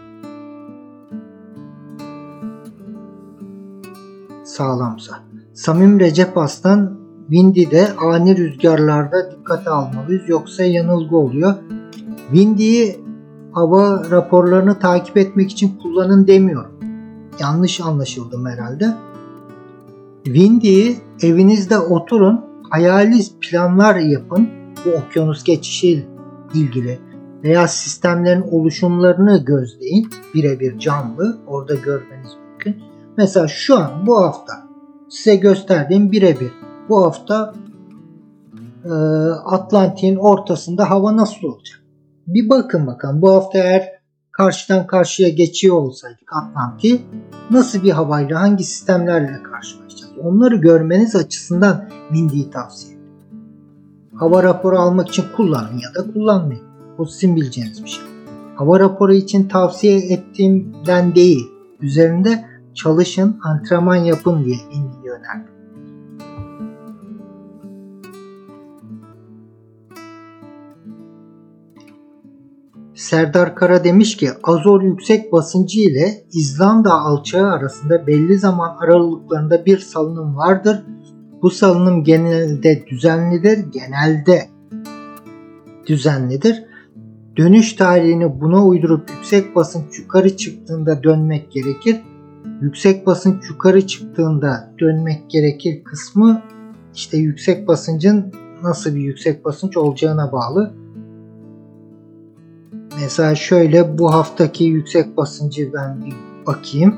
sağlamsa. Samim Recep Aslan Windy'de ani rüzgarlarda dikkate almalıyız yoksa yanılgı oluyor. Windy'yi hava raporlarını takip etmek için kullanın demiyorum. Yanlış anlaşıldım herhalde. Windy'yi evinizde oturun, hayali planlar yapın. Bu okyanus geçişi ilgili veya sistemlerin oluşumlarını gözleyin. Birebir canlı orada görmeniz. Mesela şu an bu hafta size gösterdiğim birebir. Bu hafta e, Atlantik'in ortasında hava nasıl olacak? Bir bakın bakalım bu hafta eğer karşıdan karşıya geçiyor olsaydık Atlantik nasıl bir havayla hangi sistemlerle karşılaşacağız? Onları görmeniz açısından Windy'yi tavsiye ederim. Hava raporu almak için kullanın ya da kullanmayın. Bu sizin bileceğiniz bir şey. Hava raporu için tavsiye ettiğimden değil. Üzerinde çalışın, antrenman yapın diye Windy'yi önerdim. Serdar Kara demiş ki Azor yüksek basıncı ile İzlanda alçağı arasında belli zaman aralıklarında bir salınım vardır. Bu salınım genelde düzenlidir. Genelde düzenlidir. Dönüş tarihini buna uydurup yüksek basınç yukarı çıktığında dönmek gerekir. Yüksek basınç yukarı çıktığında dönmek gerekir kısmı işte yüksek basıncın nasıl bir yüksek basınç olacağına bağlı. Mesela şöyle bu haftaki yüksek basıncı ben bir bakayım.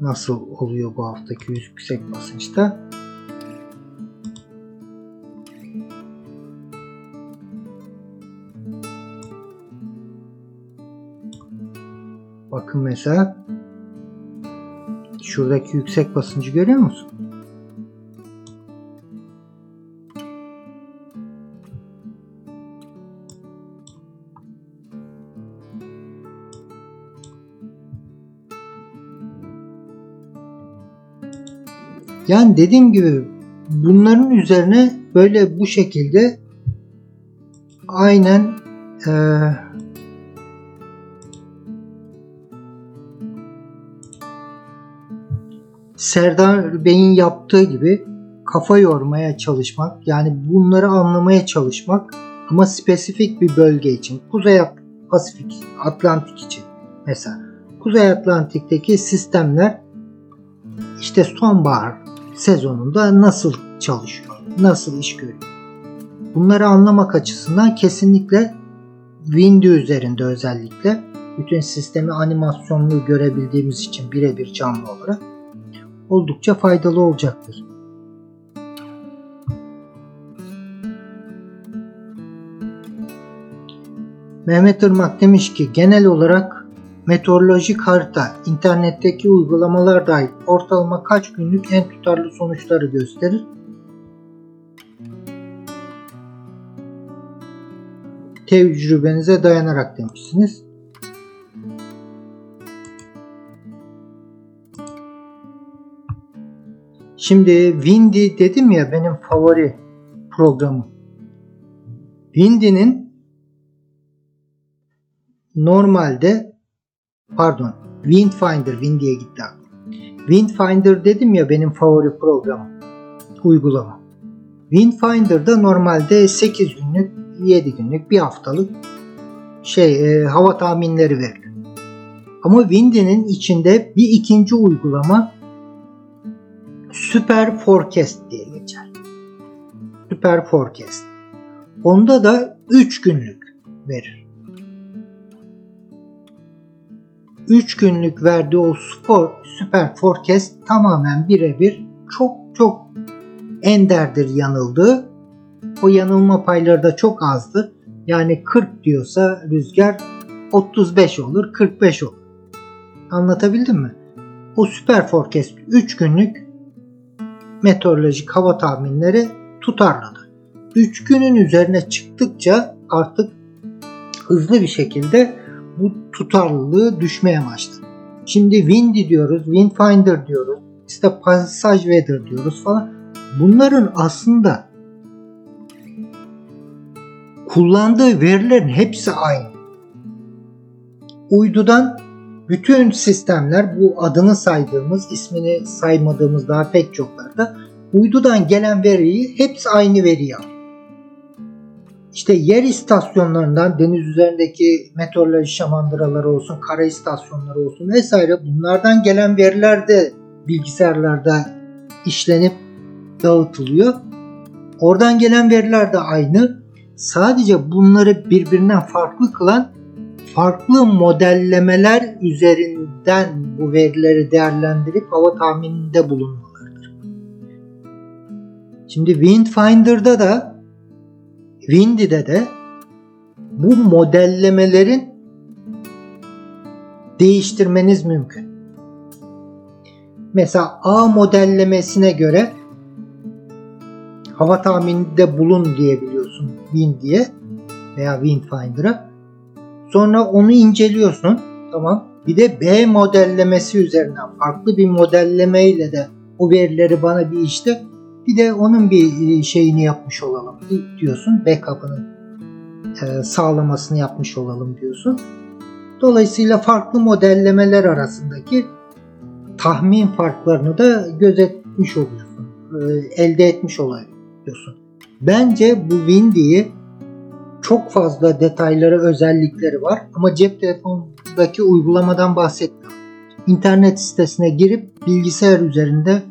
Nasıl oluyor bu haftaki yüksek basınçta? Bakın mesela şuradaki yüksek basıncı görüyor musun? Yani dediğim gibi bunların üzerine böyle bu şekilde aynen e, Serdar Bey'in yaptığı gibi kafa yormaya çalışmak yani bunları anlamaya çalışmak ama spesifik bir bölge için Kuzey Pasifik Atlantik için mesela Kuzey Atlantik'teki sistemler işte sonbahar sezonunda nasıl çalışıyor, nasıl iş görüyor. Bunları anlamak açısından kesinlikle Windy üzerinde özellikle bütün sistemi animasyonlu görebildiğimiz için birebir canlı olarak oldukça faydalı olacaktır. Mehmet Irmak demiş ki genel olarak meteorolojik harita internetteki uygulamalar dahil ortalama kaç günlük en tutarlı sonuçları gösterir? Tecrübenize dayanarak demişsiniz. Şimdi Windy dedim ya benim favori programım. Windy'nin normalde pardon Windfinder Windy'ye gitti aklım. Windfinder dedim ya benim favori programım uygulama. Windfinder'da normalde 8 günlük 7 günlük bir haftalık şey e, hava tahminleri verilir. Ama Windy'nin içinde bir ikinci uygulama Super Forecast diye geçer. Super Forecast. Onda da 3 günlük verir. 3 günlük verdiği o spor, Super Forecast tamamen birebir çok çok enderdir yanıldığı. O yanılma payları da çok azdır. Yani 40 diyorsa rüzgar 35 olur, 45 olur. Anlatabildim mi? O Super Forecast 3 günlük meteorolojik hava tahminleri tutarlıdır. 3 günün üzerine çıktıkça artık hızlı bir şekilde bu tutarlılığı düşmeye başladı. Şimdi Windy diyoruz, Windfinder diyoruz, işte Passage Weather diyoruz falan. Bunların aslında kullandığı verilerin hepsi aynı. Uydudan bütün sistemler bu adını saydığımız, ismini saymadığımız daha pek çoklarda uydudan gelen veriyi hepsi aynı veriyi alıyor. İşte yer istasyonlarından deniz üzerindeki meteoroloji şamandıraları olsun, kara istasyonları olsun vesaire bunlardan gelen veriler de bilgisayarlarda işlenip dağıtılıyor. Oradan gelen veriler de aynı. Sadece bunları birbirinden farklı kılan farklı modellemeler üzerinden bu verileri değerlendirip hava tahmininde bulunmalarıdır. Şimdi Windfinder'da da Windy'de de bu modellemelerin değiştirmeniz mümkün. Mesela A modellemesine göre hava tahmininde bulun diyebiliyorsun Windy'ye veya Windfinder'a. Sonra onu inceliyorsun. Tamam. Bir de B modellemesi üzerinden farklı bir modellemeyle de o verileri bana bir işte bir de onun bir e, şeyini yapmış olalım diyorsun. Backup'ını e, sağlamasını yapmış olalım diyorsun. Dolayısıyla farklı modellemeler arasındaki tahmin farklarını da gözetmiş oluyorsun. E, elde etmiş oluyorsun. Bence bu Windy'yi çok fazla detayları, özellikleri var ama cep telefonundaki uygulamadan bahsetmiyorum. internet sitesine girip bilgisayar üzerinde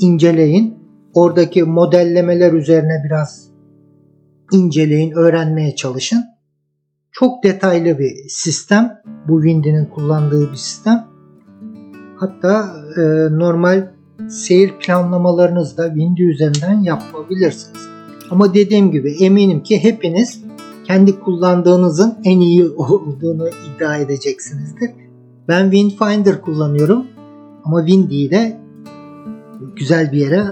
inceleyin. Oradaki modellemeler üzerine biraz inceleyin, öğrenmeye çalışın. Çok detaylı bir sistem. Bu Windy'nin kullandığı bir sistem. Hatta e, normal seyir planlamalarınızı da Windy üzerinden yapabilirsiniz. Ama dediğim gibi eminim ki hepiniz kendi kullandığınızın en iyi olduğunu iddia edeceksinizdir. Ben Windfinder kullanıyorum ama Windy'yi de güzel bir yere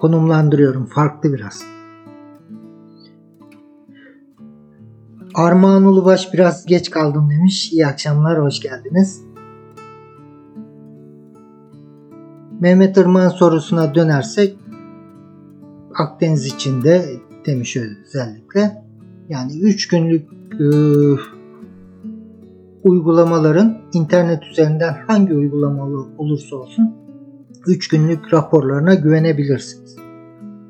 konumlandırıyorum. Farklı biraz. Armağan Ulubaş biraz geç kaldım demiş. İyi akşamlar, hoş geldiniz. Mehmet Irmak'ın sorusuna dönersek Akdeniz içinde demiş özellikle. Yani 3 günlük e, uygulamaların internet üzerinden hangi uygulamalı olursa olsun 3 günlük raporlarına güvenebilirsiniz.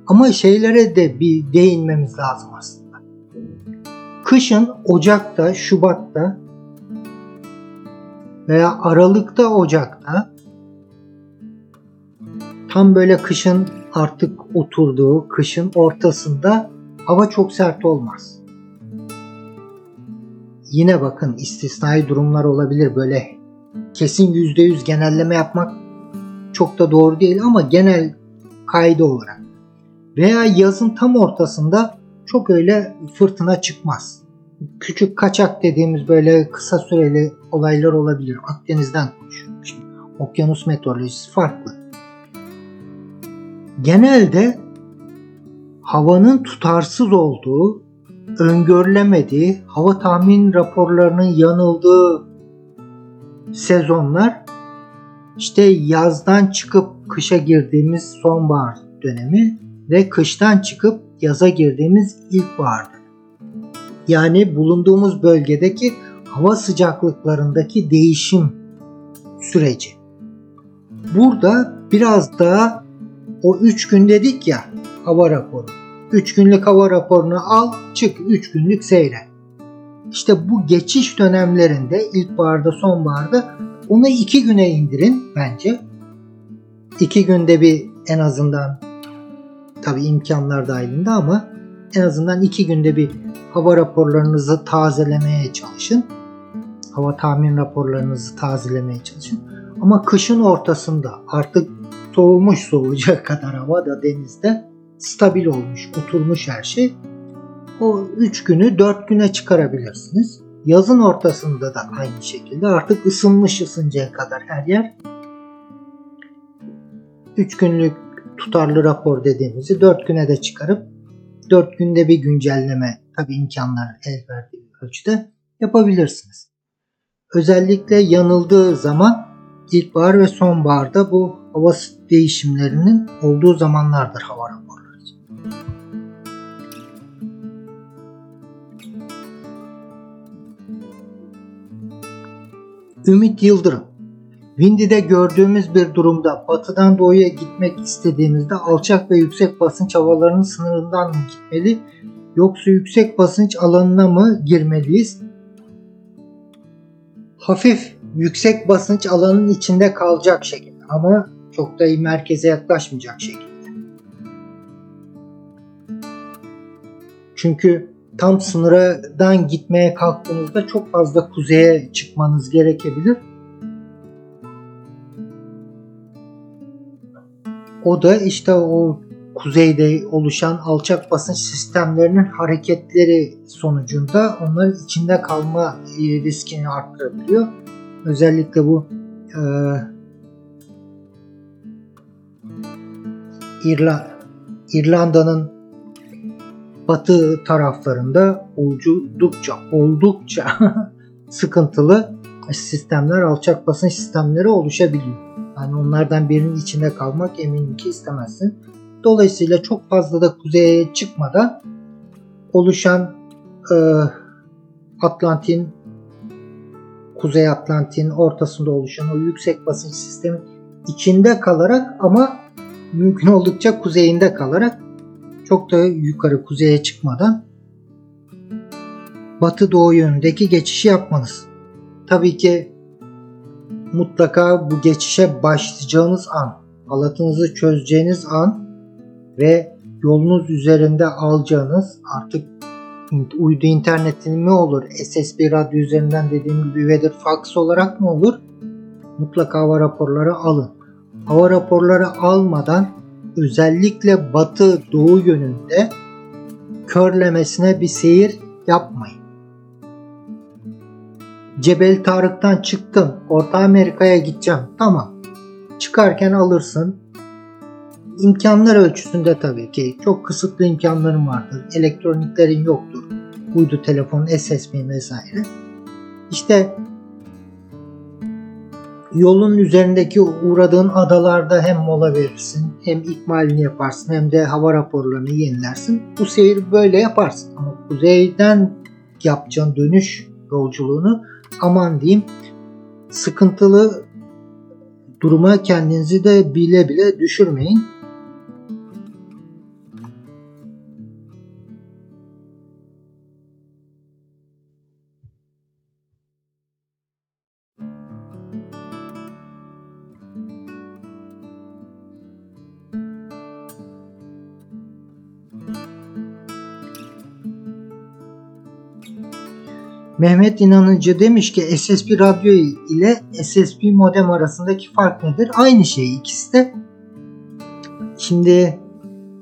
Ama şeylere de bir değinmemiz lazım aslında. Kışın Ocak'ta, Şubat'ta veya Aralık'ta, Ocak'ta tam böyle kışın artık oturduğu, kışın ortasında hava çok sert olmaz. Yine bakın istisnai durumlar olabilir böyle kesin %100 genelleme yapmak çok da doğru değil ama genel kaydı olarak. Veya yazın tam ortasında çok öyle fırtına çıkmaz. Küçük kaçak dediğimiz böyle kısa süreli olaylar olabilir. Akdeniz'den konuşuyorum şimdi. Okyanus meteorolojisi farklı. Genelde havanın tutarsız olduğu, öngörülemediği, hava tahmin raporlarının yanıldığı sezonlar işte yazdan çıkıp kışa girdiğimiz sonbahar dönemi ve kıştan çıkıp yaza girdiğimiz ilkbahar dönemi. Yani bulunduğumuz bölgedeki hava sıcaklıklarındaki değişim süreci. Burada biraz daha o 3 gün dedik ya hava raporu. 3 günlük hava raporunu al, çık 3 günlük seyre. İşte bu geçiş dönemlerinde ilkbaharda, sonbaharda onu 2 güne indirin bence. 2 günde bir en azından tabi imkanlar dahilinde ama en azından 2 günde bir hava raporlarınızı tazelemeye çalışın. Hava tahmin raporlarınızı tazelemeye çalışın. Ama kışın ortasında artık soğumuş soğuyacak kadar hava da denizde stabil olmuş, oturmuş her şey. O 3 günü 4 güne çıkarabilirsiniz. Yazın ortasında da aynı şekilde artık ısınmış ısıncaya kadar her yer 3 günlük tutarlı rapor dediğimizi 4 güne de çıkarıp 4 günde bir güncelleme tabi imkanlar el verdiği ölçüde yapabilirsiniz. Özellikle yanıldığı zaman ilkbahar ve sonbaharda bu hava değişimlerinin olduğu zamanlardır hava raporları. Ümit Yıldırım Windy'de gördüğümüz bir durumda batıdan doğuya gitmek istediğimizde alçak ve yüksek basınç havalarının sınırından mı gitmeli yoksa yüksek basınç alanına mı girmeliyiz? Hafif yüksek basınç alanın içinde kalacak şekilde ama çok da merkeze yaklaşmayacak şekilde. Çünkü tam sınırdan gitmeye kalktığınızda çok fazla kuzeye çıkmanız gerekebilir. O da işte o kuzeyde oluşan alçak basınç sistemlerinin hareketleri sonucunda onların içinde kalma riskini arttırabiliyor. Özellikle bu İrla, İrlanda'nın batı taraflarında oldukça oldukça sıkıntılı sistemler, alçak basınç sistemleri oluşabiliyor. Yani onlardan birinin içinde kalmak eminim ki istemezsin. Dolayısıyla çok fazla da kuzeye çıkmadan oluşan e, Atlantin Kuzey Atlantin ortasında oluşan o yüksek basınç sistemi içinde kalarak ama mümkün oldukça kuzeyinde kalarak çok da yukarı kuzeye çıkmadan batı doğu yönündeki geçişi yapmanız. Tabii ki mutlaka bu geçişe başlayacağınız an, halatınızı çözeceğiniz an ve yolunuz üzerinde alacağınız artık uydu internetini mi olur, SSB radyo üzerinden dediğim gibi weather fax olarak mı olur? Mutlaka hava raporları alın. Hava raporları almadan özellikle batı doğu yönünde körlemesine bir seyir yapmayın. Cebel Tarık'tan çıktım. Orta Amerika'ya gideceğim. Tamam. Çıkarken alırsın. İmkanlar ölçüsünde tabii ki. Çok kısıtlı imkanlarım vardır. Elektroniklerin yoktur. Uydu telefon, SSB vesaire. İşte yolun üzerindeki uğradığın adalarda hem mola verirsin, hem ikmalini yaparsın, hem de hava raporlarını yenilersin. Bu seyir böyle yaparsın. Ama kuzeyden yapacağın dönüş yolculuğunu aman diyeyim sıkıntılı duruma kendinizi de bile bile düşürmeyin. Mehmet İnanıcı demiş ki SSP radyo ile SSP modem arasındaki fark nedir? Aynı şey ikisi de. Şimdi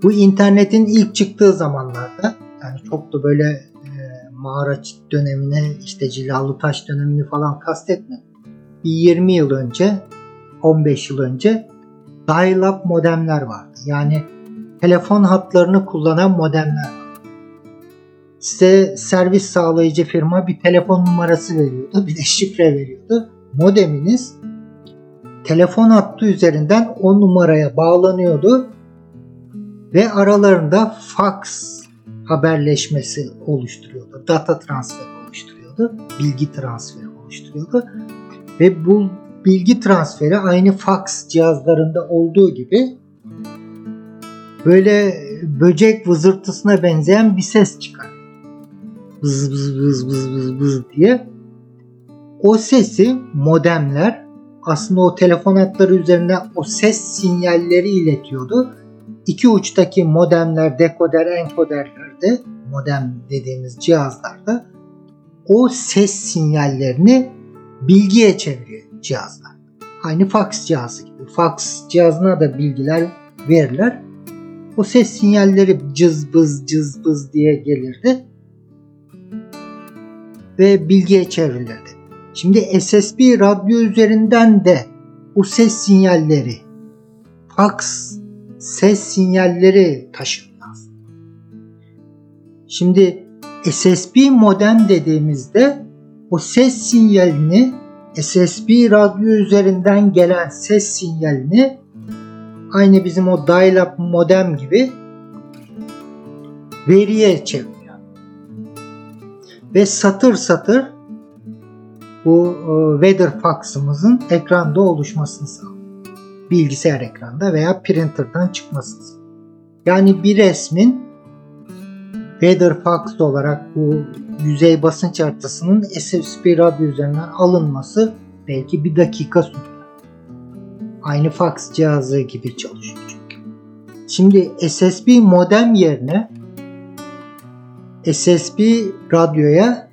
bu internetin ilk çıktığı zamanlarda yani çok da böyle e, mağara dönemine işte cilalı taş dönemini falan kastetme. Bir 20 yıl önce 15 yıl önce dial-up modemler vardı. Yani telefon hatlarını kullanan modemler vardı size servis sağlayıcı firma bir telefon numarası veriyordu, bir de şifre veriyordu. Modeminiz telefon hattı üzerinden o numaraya bağlanıyordu ve aralarında fax haberleşmesi oluşturuyordu. Data transferi oluşturuyordu. Bilgi transferi oluşturuyordu. Ve bu bilgi transferi aynı fax cihazlarında olduğu gibi böyle böcek vızırtısına benzeyen bir ses çıkar bız bız bız bız bız bız diye o sesi modemler aslında o telefon hatları üzerinden o ses sinyalleri iletiyordu. İki uçtaki modemler, dekoder, enkoderlerde modem dediğimiz cihazlarda o ses sinyallerini bilgiye çeviriyor cihazlar. Aynı fax cihazı gibi. Fax cihazına da bilgiler verirler. O ses sinyalleri cız bız cız bız diye gelirdi ve bilgiye çevrilirdi. Şimdi SSB radyo üzerinden de bu ses sinyalleri, fax ses sinyalleri taşınıyor. Şimdi SSB modem dediğimizde o ses sinyalini SSB radyo üzerinden gelen ses sinyalini aynı bizim o dial-up modem gibi veriye çeviriyor ve satır satır bu e, weather fax'ımızın ekranda oluşmasını sağlıyor. Bilgisayar ekranda veya printer'dan çıkmasını sağlıyor. Yani bir resmin weather fax olarak bu yüzey basınç haritasının SFP radyo üzerinden alınması belki bir dakika sürüyor. Aynı fax cihazı gibi çalışıyor çünkü. Şimdi SSB modem yerine SSB radyoya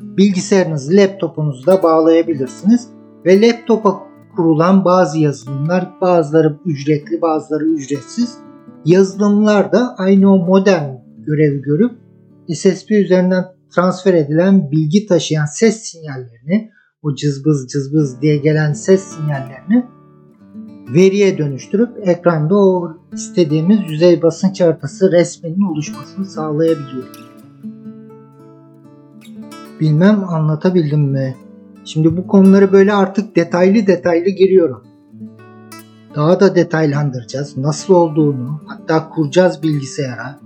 bilgisayarınızı, laptopunuzu bağlayabilirsiniz. Ve laptopa kurulan bazı yazılımlar, bazıları ücretli, bazıları ücretsiz. Yazılımlar da aynı o modem görevi görüp SSB üzerinden transfer edilen bilgi taşıyan ses sinyallerini, o cızbız cızbız diye gelen ses sinyallerini veriye dönüştürüp ekranda o istediğimiz yüzey basınç haritası resminin oluşmasını sağlayabiliyoruz. Bilmem anlatabildim mi? Şimdi bu konuları böyle artık detaylı detaylı giriyorum. Daha da detaylandıracağız. Nasıl olduğunu hatta kuracağız bilgisayara.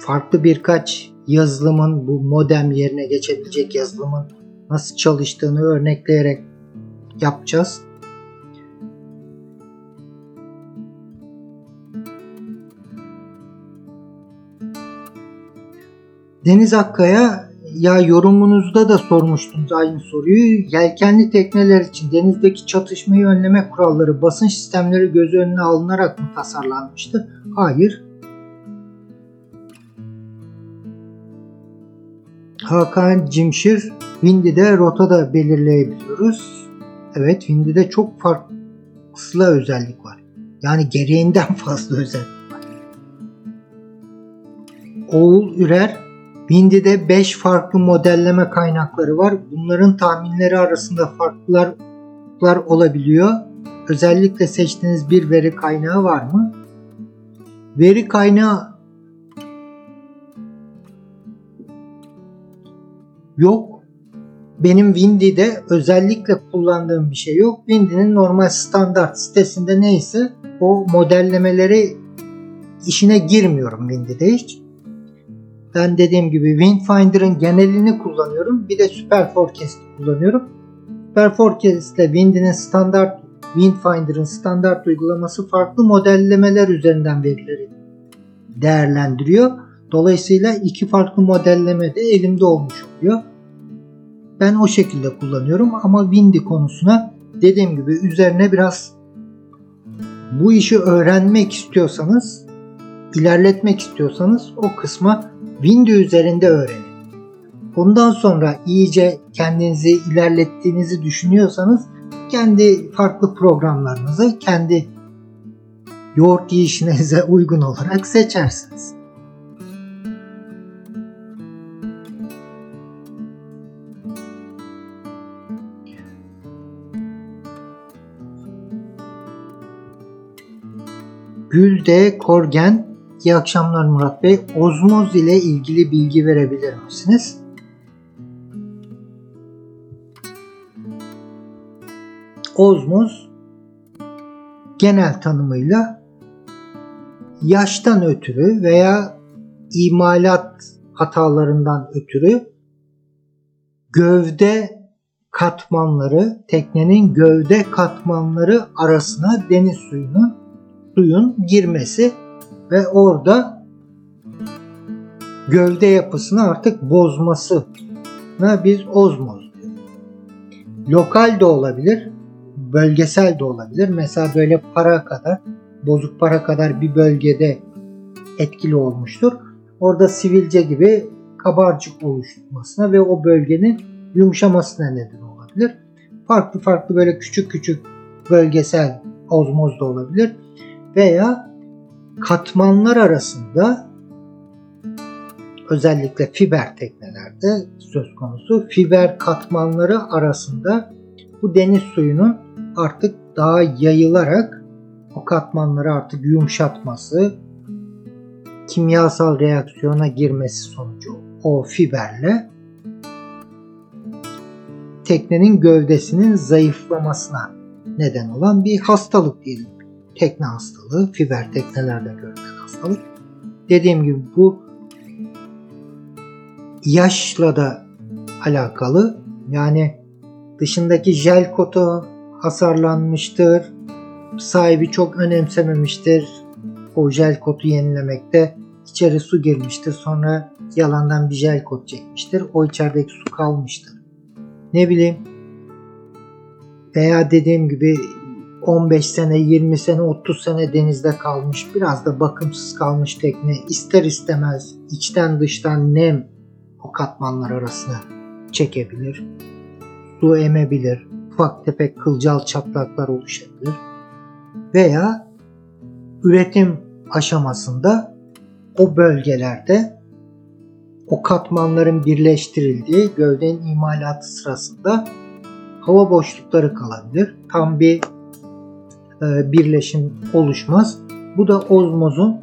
Farklı birkaç yazılımın bu modem yerine geçebilecek yazılımın nasıl çalıştığını örnekleyerek yapacağız. Deniz Akkaya Ya yorumunuzda da sormuştunuz aynı soruyu. Yelkenli tekneler için denizdeki çatışmayı önleme kuralları basınç sistemleri göz önüne alınarak mı tasarlanmıştı? Hayır. Hakan Cimşir, Windy'de rota da belirleyebiliyoruz. Evet, Windy'de çok farklı özellik var. Yani gereğinden fazla özellik var. Oğul Ürer, Windy'de 5 farklı modelleme kaynakları var. Bunların tahminleri arasında farklılar olabiliyor. Özellikle seçtiğiniz bir veri kaynağı var mı? Veri kaynağı yok. Benim Windy'de özellikle kullandığım bir şey yok. Windy'nin normal standart sitesinde neyse o modellemeleri işine girmiyorum Windy'de hiç. Ben dediğim gibi Windfinder'ın genelini kullanıyorum. Bir de Super Forecast kullanıyorum. Super Forecast ile Windy'nin standart Windfinder'ın standart uygulaması farklı modellemeler üzerinden verileri değerlendiriyor. Dolayısıyla iki farklı modelleme de elimde olmuş oluyor. Ben o şekilde kullanıyorum ama Windy konusuna dediğim gibi üzerine biraz bu işi öğrenmek istiyorsanız, ilerletmek istiyorsanız o kısma Windy üzerinde öğrenin. Bundan sonra iyice kendinizi ilerlettiğinizi düşünüyorsanız kendi farklı programlarınızı kendi yoğurt yiyişinize uygun olarak seçersiniz. Gülde Korgen İyi akşamlar Murat Bey. Ozmoz ile ilgili bilgi verebilir misiniz? Ozmoz genel tanımıyla yaştan ötürü veya imalat hatalarından ötürü gövde katmanları, teknenin gövde katmanları arasına deniz suyunun suyun girmesi ve orada gövde yapısını artık bozmasına biz ozmoz diyoruz. Lokal de olabilir, bölgesel de olabilir. Mesela böyle para kadar, bozuk para kadar bir bölgede etkili olmuştur. Orada sivilce gibi kabarcık oluşmasına ve o bölgenin yumuşamasına neden olabilir. Farklı farklı böyle küçük küçük bölgesel ozmoz da olabilir. Veya katmanlar arasında özellikle fiber teknelerde söz konusu. Fiber katmanları arasında bu deniz suyunun artık daha yayılarak o katmanları artık yumuşatması, kimyasal reaksiyona girmesi sonucu o fiberle teknenin gövdesinin zayıflamasına neden olan bir hastalık diyelim tekne hastalığı, fiber teknelerde görülen hastalık. Dediğim gibi bu yaşla da alakalı. Yani dışındaki jel kotu hasarlanmıştır. Sahibi çok önemsememiştir. O jel kotu yenilemekte. içeri su girmiştir. Sonra yalandan bir jel kot çekmiştir. O içerideki su kalmıştır. Ne bileyim veya dediğim gibi 15 sene, 20 sene, 30 sene denizde kalmış, biraz da bakımsız kalmış tekne ister istemez içten dıştan nem o katmanlar arasına çekebilir. Su emebilir, ufak tefek kılcal çatlaklar oluşabilir. Veya üretim aşamasında o bölgelerde o katmanların birleştirildiği gövdenin imalatı sırasında hava boşlukları kalabilir. Tam bir birleşim oluşmaz. Bu da ozmozun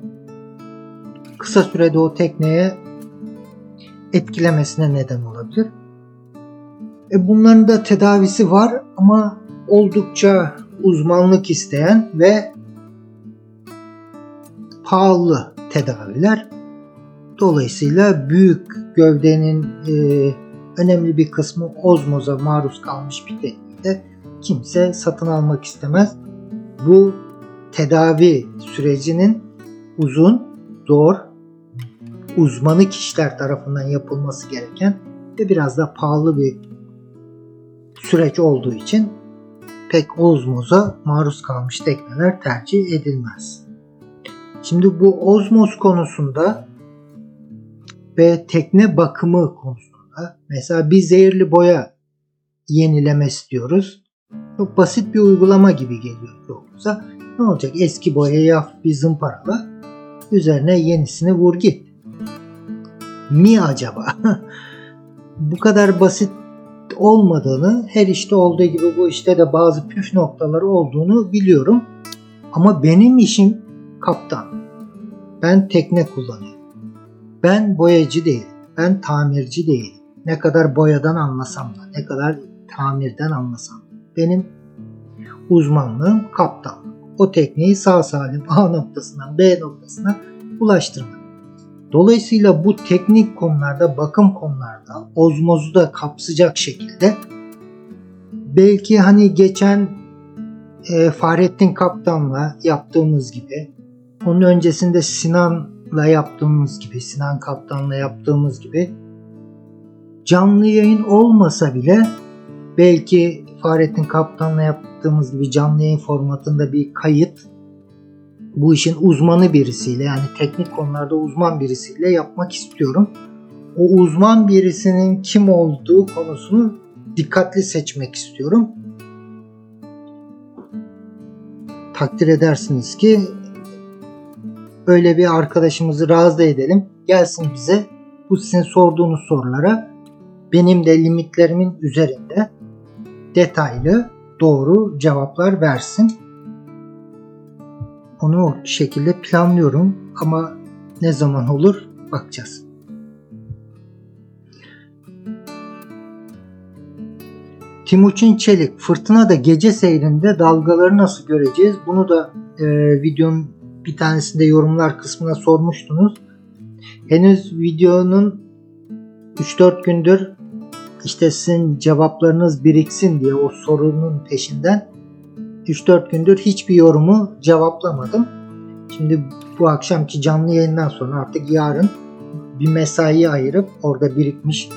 kısa sürede o tekneye etkilemesine neden olabilir. E bunların da tedavisi var ama oldukça uzmanlık isteyen ve pahalı tedaviler. Dolayısıyla büyük gövdenin e, önemli bir kısmı ozmoza maruz kalmış bir teknikte kimse satın almak istemez bu tedavi sürecinin uzun, zor, uzmanı kişiler tarafından yapılması gereken ve biraz da pahalı bir süreç olduğu için pek ozmoza maruz kalmış tekneler tercih edilmez. Şimdi bu ozmoz konusunda ve tekne bakımı konusunda mesela bir zehirli boya yenileme istiyoruz. Çok basit bir uygulama gibi geliyor çoğumuza. Ne olacak? Eski boyayı hafif bir zımparala. Üzerine yenisini vur git. Mi acaba? Bu kadar basit olmadığını, her işte olduğu gibi bu işte de bazı püf noktaları olduğunu biliyorum. Ama benim işim kaptan. Ben tekne kullanıyorum. Ben boyacı değilim. Ben tamirci değilim. Ne kadar boyadan anlasam da, ne kadar tamirden anlasam. Benim uzmanlığım kaptan. O tekneyi sağ salim A noktasından B noktasına ulaştırmak. Dolayısıyla bu teknik konularda, bakım konularda ozmozu da kapsayacak şekilde belki hani geçen e, Fahrettin Kaptan'la yaptığımız gibi onun öncesinde Sinan'la yaptığımız gibi, Sinan Kaptan'la yaptığımız gibi canlı yayın olmasa bile belki Fahrettin Kaptan'la yaptığımız gibi canlı yayın formatında bir kayıt bu işin uzmanı birisiyle yani teknik konularda uzman birisiyle yapmak istiyorum. O uzman birisinin kim olduğu konusunu dikkatli seçmek istiyorum. Takdir edersiniz ki öyle bir arkadaşımızı razı edelim. Gelsin bize bu sizin sorduğunuz sorulara benim de limitlerimin üzerinde detaylı doğru cevaplar versin. Onu o şekilde planlıyorum ama ne zaman olur bakacağız. Timuçin Çelik, fırtına da gece seyrinde dalgaları nasıl göreceğiz? Bunu da e, videonun bir tanesinde yorumlar kısmına sormuştunuz. Henüz videonun 3-4 gündür işte sizin cevaplarınız biriksin diye o sorunun peşinden 3-4 gündür hiçbir yorumu cevaplamadım. Şimdi bu akşamki canlı yayından sonra artık yarın bir mesai ayırıp orada birikmiş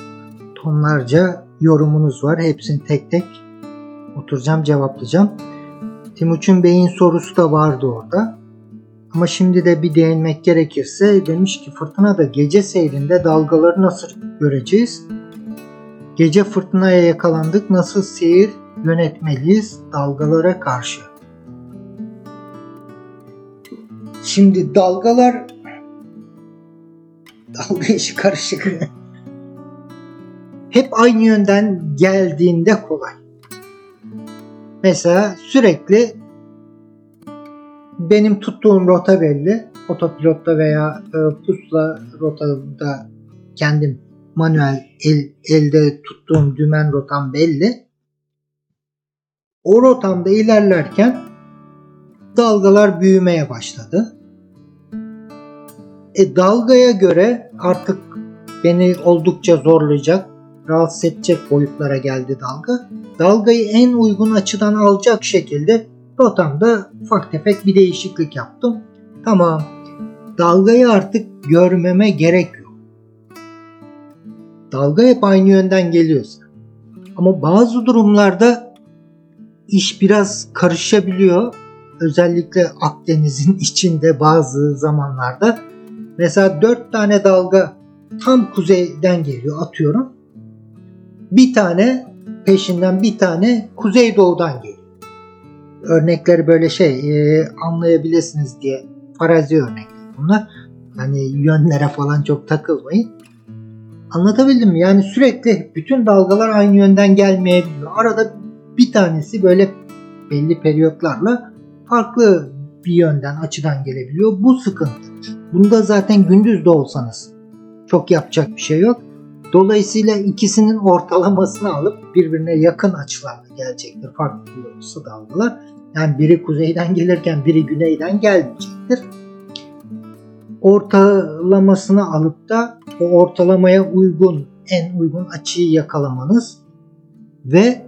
tonlarca yorumunuz var. Hepsini tek tek oturacağım cevaplayacağım. Timuçin Bey'in sorusu da vardı orada. Ama şimdi de bir değinmek gerekirse demiş ki fırtına da gece seyrinde dalgaları nasıl göreceğiz? Gece fırtınaya yakalandık nasıl seyir yönetmeliyiz dalgalara karşı? Şimdi dalgalar dalga işi karışık. Hep aynı yönden geldiğinde kolay. Mesela sürekli benim tuttuğum rota belli. Otopilotta veya e, pusla rotada kendim manuel el, elde tuttuğum dümen rotam belli. O rotamda ilerlerken dalgalar büyümeye başladı. E, dalgaya göre artık beni oldukça zorlayacak, rahatsız edecek boyutlara geldi dalga. Dalgayı en uygun açıdan alacak şekilde rotamda ufak tefek bir değişiklik yaptım. Tamam. Dalgayı artık görmeme gerek. Dalga hep aynı yönden geliyorsa. Ama bazı durumlarda iş biraz karışabiliyor. Özellikle Akdeniz'in içinde bazı zamanlarda. Mesela 4 tane dalga tam kuzeyden geliyor atıyorum. Bir tane peşinden bir tane kuzeydoğudan geliyor. Örnekleri böyle şey e, anlayabilirsiniz diye farazi örnekler bunlar. Hani yönlere falan çok takılmayın. Anlatabildim mi? Yani sürekli bütün dalgalar aynı yönden gelmeyebiliyor. Arada bir tanesi böyle belli periyotlarla farklı bir yönden açıdan gelebiliyor. Bu sıkıntı. Bunda zaten gündüz de olsanız çok yapacak bir şey yok. Dolayısıyla ikisinin ortalamasını alıp birbirine yakın açılarla gelecektir farklı yolcusu dalgalar. Yani biri kuzeyden gelirken biri güneyden gelmeyecektir. Ortalamasını alıp da o ortalamaya uygun en uygun açıyı yakalamanız ve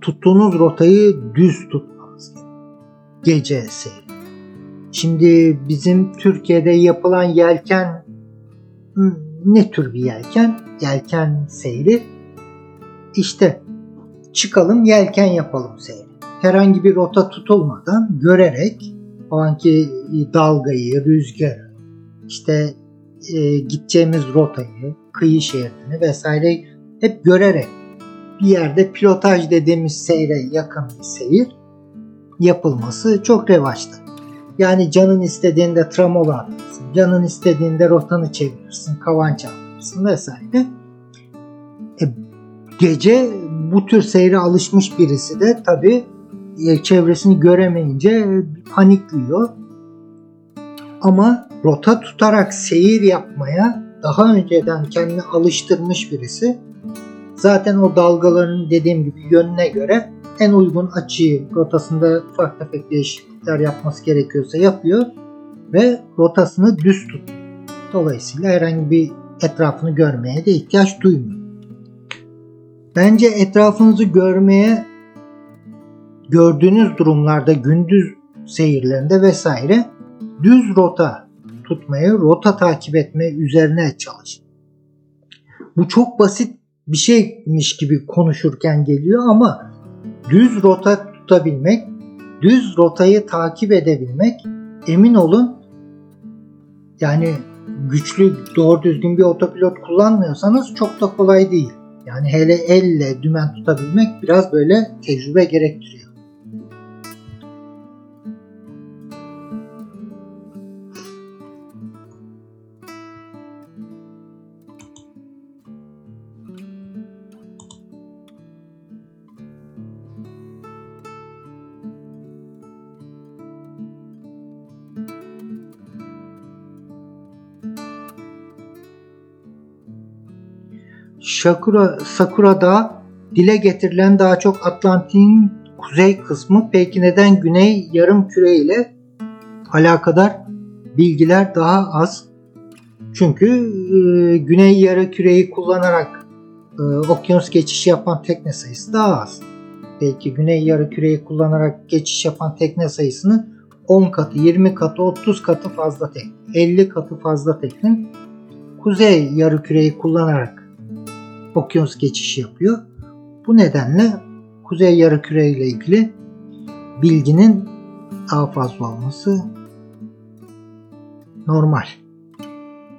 tuttuğunuz rotayı düz tutmanız gerekiyor. Gece seyri. Şimdi bizim Türkiye'de yapılan yelken ne tür bir yelken? Yelken seyri. İşte çıkalım yelken yapalım seyri. Herhangi bir rota tutulmadan görerek o anki dalgayı, rüzgarı, işte e, gideceğimiz rotayı, kıyı şeridini vesaire hep görerek bir yerde pilotaj dediğimiz seyre yakın bir seyir yapılması çok revaçta. Yani canın istediğinde tramola atarsın, canın istediğinde rotanı çevirirsin, kavanç atarsın vesaire. E, gece bu tür seyre alışmış birisi de tabi e, çevresini göremeyince panikliyor. Ama rota tutarak seyir yapmaya daha önceden kendini alıştırmış birisi zaten o dalgaların dediğim gibi yönüne göre en uygun açıyı rotasında ufak tefek değişiklikler yapması gerekiyorsa yapıyor ve rotasını düz tutuyor. Dolayısıyla herhangi bir etrafını görmeye de ihtiyaç duymuyor. Bence etrafınızı görmeye gördüğünüz durumlarda gündüz seyirlerinde vesaire düz rota tutmayı, rota takip etme üzerine çalışın. Bu çok basit bir şeymiş gibi konuşurken geliyor ama düz rota tutabilmek, düz rotayı takip edebilmek emin olun yani güçlü doğru düzgün bir otopilot kullanmıyorsanız çok da kolay değil. Yani hele elle dümen tutabilmek biraz böyle tecrübe gerektiriyor. Sakura, Sakura'da dile getirilen daha çok Atlantik'in kuzey kısmı peki neden güney yarım küre ile alakadar bilgiler daha az? Çünkü e, güney yarı küreyi kullanarak e, okyanus geçişi yapan tekne sayısı daha az. Belki güney yarı küreyi kullanarak geçiş yapan tekne sayısını 10 katı, 20 katı, 30 katı fazla tekne, 50 katı fazla tekne kuzey yarı küreyi kullanarak okyanus geçişi yapıyor. Bu nedenle Kuzey Yarımküre ile ilgili bilginin daha fazla olması normal.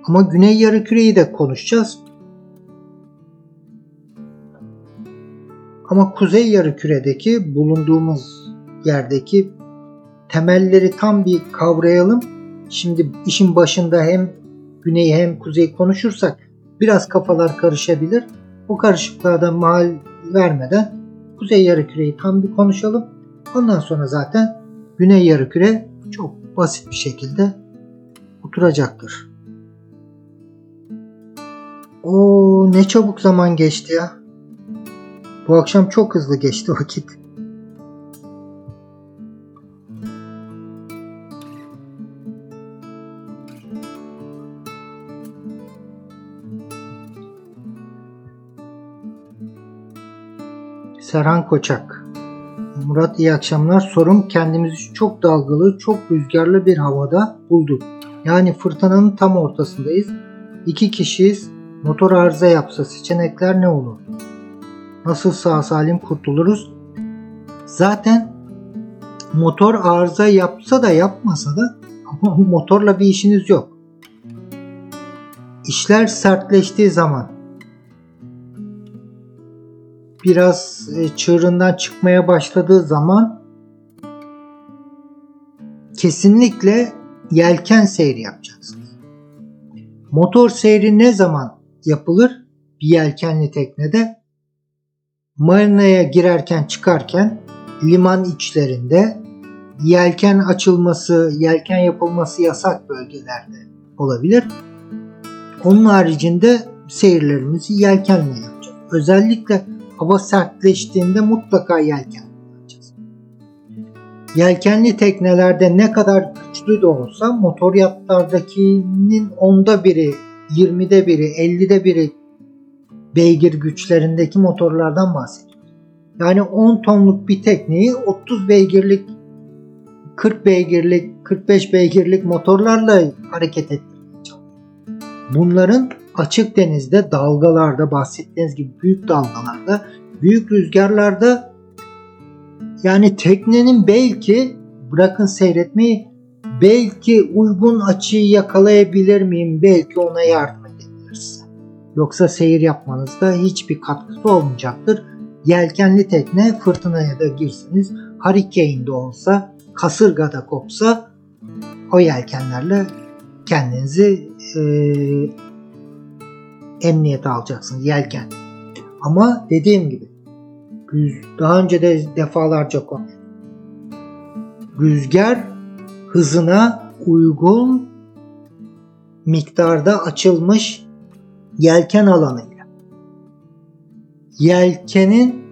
Ama Güney Yarımküre'yi de konuşacağız. Ama Kuzey Yarımküre'deki bulunduğumuz yerdeki temelleri tam bir kavrayalım. Şimdi işin başında hem güney hem kuzey konuşursak biraz kafalar karışabilir. Bu karışıklığa da mal vermeden Kuzey Yarıküre'yi tam bir konuşalım. Ondan sonra zaten Güney Yarıküre çok basit bir şekilde oturacaktır. O ne çabuk zaman geçti ya. Bu akşam çok hızlı geçti vakit. Serhan Koçak Murat iyi akşamlar. Sorum kendimizi çok dalgalı, çok rüzgarlı bir havada bulduk. Yani fırtınanın tam ortasındayız. İki kişiyiz. Motor arıza yapsa seçenekler ne olur? Nasıl sağ salim kurtuluruz? Zaten motor arıza yapsa da yapmasa da ama motorla bir işiniz yok. İşler sertleştiği zaman biraz e, çığırından çıkmaya başladığı zaman kesinlikle yelken seyri yapacaksınız. Motor seyri ne zaman yapılır? Bir yelkenli teknede marinaya girerken çıkarken liman içlerinde yelken açılması, yelken yapılması yasak bölgelerde olabilir. Onun haricinde seyirlerimizi yelkenle yapacağız. Özellikle hava sertleştiğinde mutlaka yelken kullanacağız. Yelkenli teknelerde ne kadar güçlü de olsa motor yatlardakinin onda biri, 20'de biri, 50'de biri beygir güçlerindeki motorlardan bahsediyoruz. Yani 10 tonluk bir tekneyi 30 beygirlik 40 beygirlik, 45 beygirlik motorlarla hareket ettirmeye Bunların açık denizde dalgalarda bahsettiğiniz gibi büyük dalgalarda büyük rüzgarlarda yani teknenin belki bırakın seyretmeyi belki uygun açıyı yakalayabilir miyim? Belki ona yardım edebilir size. Yoksa seyir yapmanızda hiçbir katkısı olmayacaktır. Yelkenli tekne fırtınaya da girseniz, hurricane'de olsa, kasırgada kopsa o yelkenlerle kendinizi e, emniyete alacaksınız. Yelken. Ama dediğim gibi daha önce de defalarca konuştum. Rüzgar hızına uygun miktarda açılmış yelken alanıyla. Yelkenin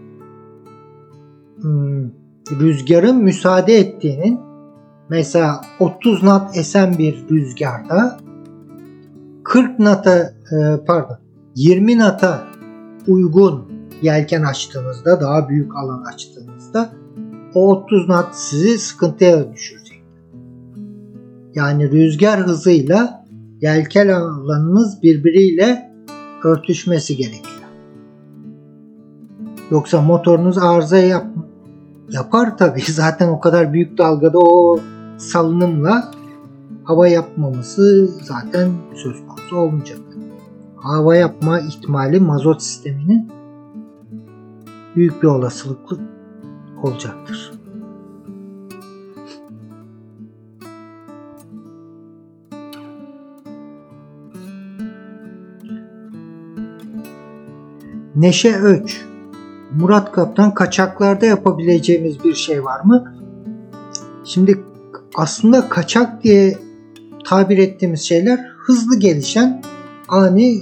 hmm, rüzgarın müsaade ettiğinin mesela 30 knot esen bir rüzgarda 40 knot'a e, pardon 20 knot'a uygun yelken açtığınızda daha büyük alan açtığınızda o 30 knot sizi sıkıntıya düşürecek. Yani rüzgar hızıyla yelken alanınız birbiriyle örtüşmesi gerekiyor. Yoksa motorunuz arıza yap yapar tabii. Zaten o kadar büyük dalgada o salınımla hava yapmaması zaten söz konusu olmayacak. Hava yapma ihtimali mazot sisteminin büyük bir olasılıklı olacaktır. Neşe Öç Murat Kaptan kaçaklarda yapabileceğimiz bir şey var mı? Şimdi aslında kaçak diye tabir ettiğimiz şeyler hızlı gelişen ani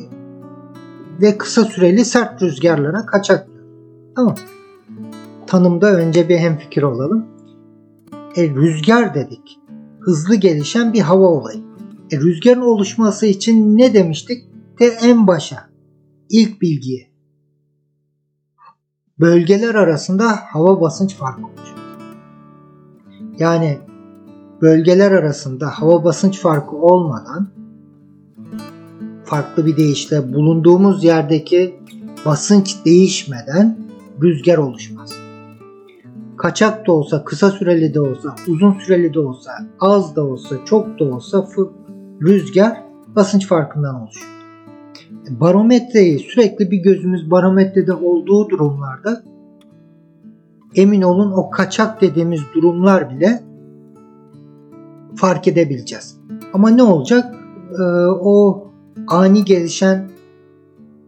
ve kısa süreli sert rüzgarlara kaçak. Tamam. Tanımda önce bir hemfikir olalım. E, rüzgar dedik. Hızlı gelişen bir hava olayı. E, rüzgarın oluşması için ne demiştik? De en başa. ilk bilgiye. Bölgeler arasında hava basınç farkı olacak. Yani bölgeler arasında hava basınç farkı olmadan farklı bir deyişle bulunduğumuz yerdeki basınç değişmeden rüzgar oluşmaz. Kaçak da olsa, kısa süreli de olsa, uzun süreli de olsa, az da olsa, çok da olsa rüzgar basınç farkından oluşuyor. Barometreyi sürekli bir gözümüz barometrede olduğu durumlarda emin olun o kaçak dediğimiz durumlar bile fark edebileceğiz. Ama ne olacak? Ee, o ani gelişen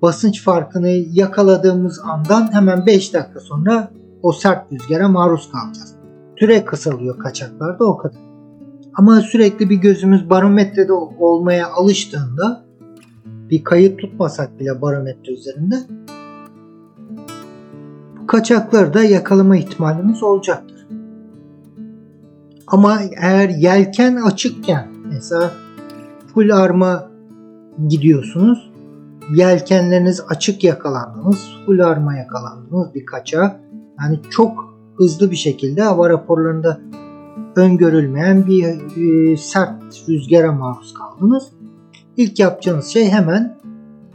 basınç farkını yakaladığımız andan hemen 5 dakika sonra o sert rüzgara maruz kalacağız. Süre kısalıyor kaçaklarda o kadar. Ama sürekli bir gözümüz barometrede olmaya alıştığında bir kayıt tutmasak bile barometre üzerinde bu kaçakları da yakalama ihtimalimiz olacaktır. Ama eğer yelken açıkken mesela full arma gidiyorsunuz. Yelkenleriniz açık yakalandınız. Full arma yakalandınız bir kaça. Yani çok hızlı bir şekilde hava raporlarında öngörülmeyen bir e, sert rüzgara maruz kaldınız. İlk yapacağınız şey hemen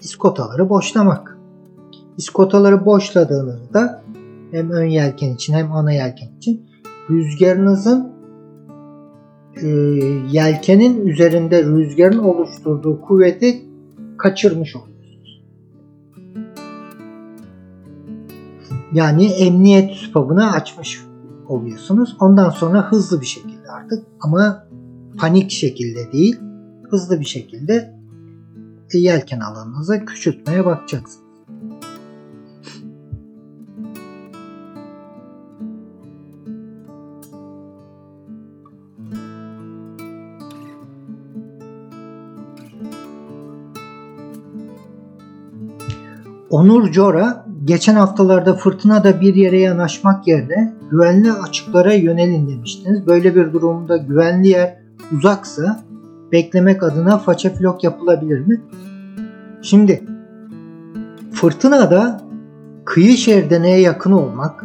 iskotaları boşlamak. İskotaları boşladığınızda hem ön yelken için hem ana yelken için rüzgarınızın e, yelkenin üzerinde rüzgarın oluşturduğu kuvveti kaçırmış oluyorsunuz. Yani emniyet süpabını açmış oluyorsunuz. Ondan sonra hızlı bir şekilde artık ama panik şekilde değil hızlı bir şekilde yelken alanınıza küçültmeye bakacaksınız. Onur Cora geçen haftalarda fırtınada bir yere yanaşmak yerine güvenli açıklara yönelin demiştiniz. Böyle bir durumda güvenli yer uzaksa beklemek adına faça flok yapılabilir mi? Şimdi fırtınada kıyı şeridine yakın olmak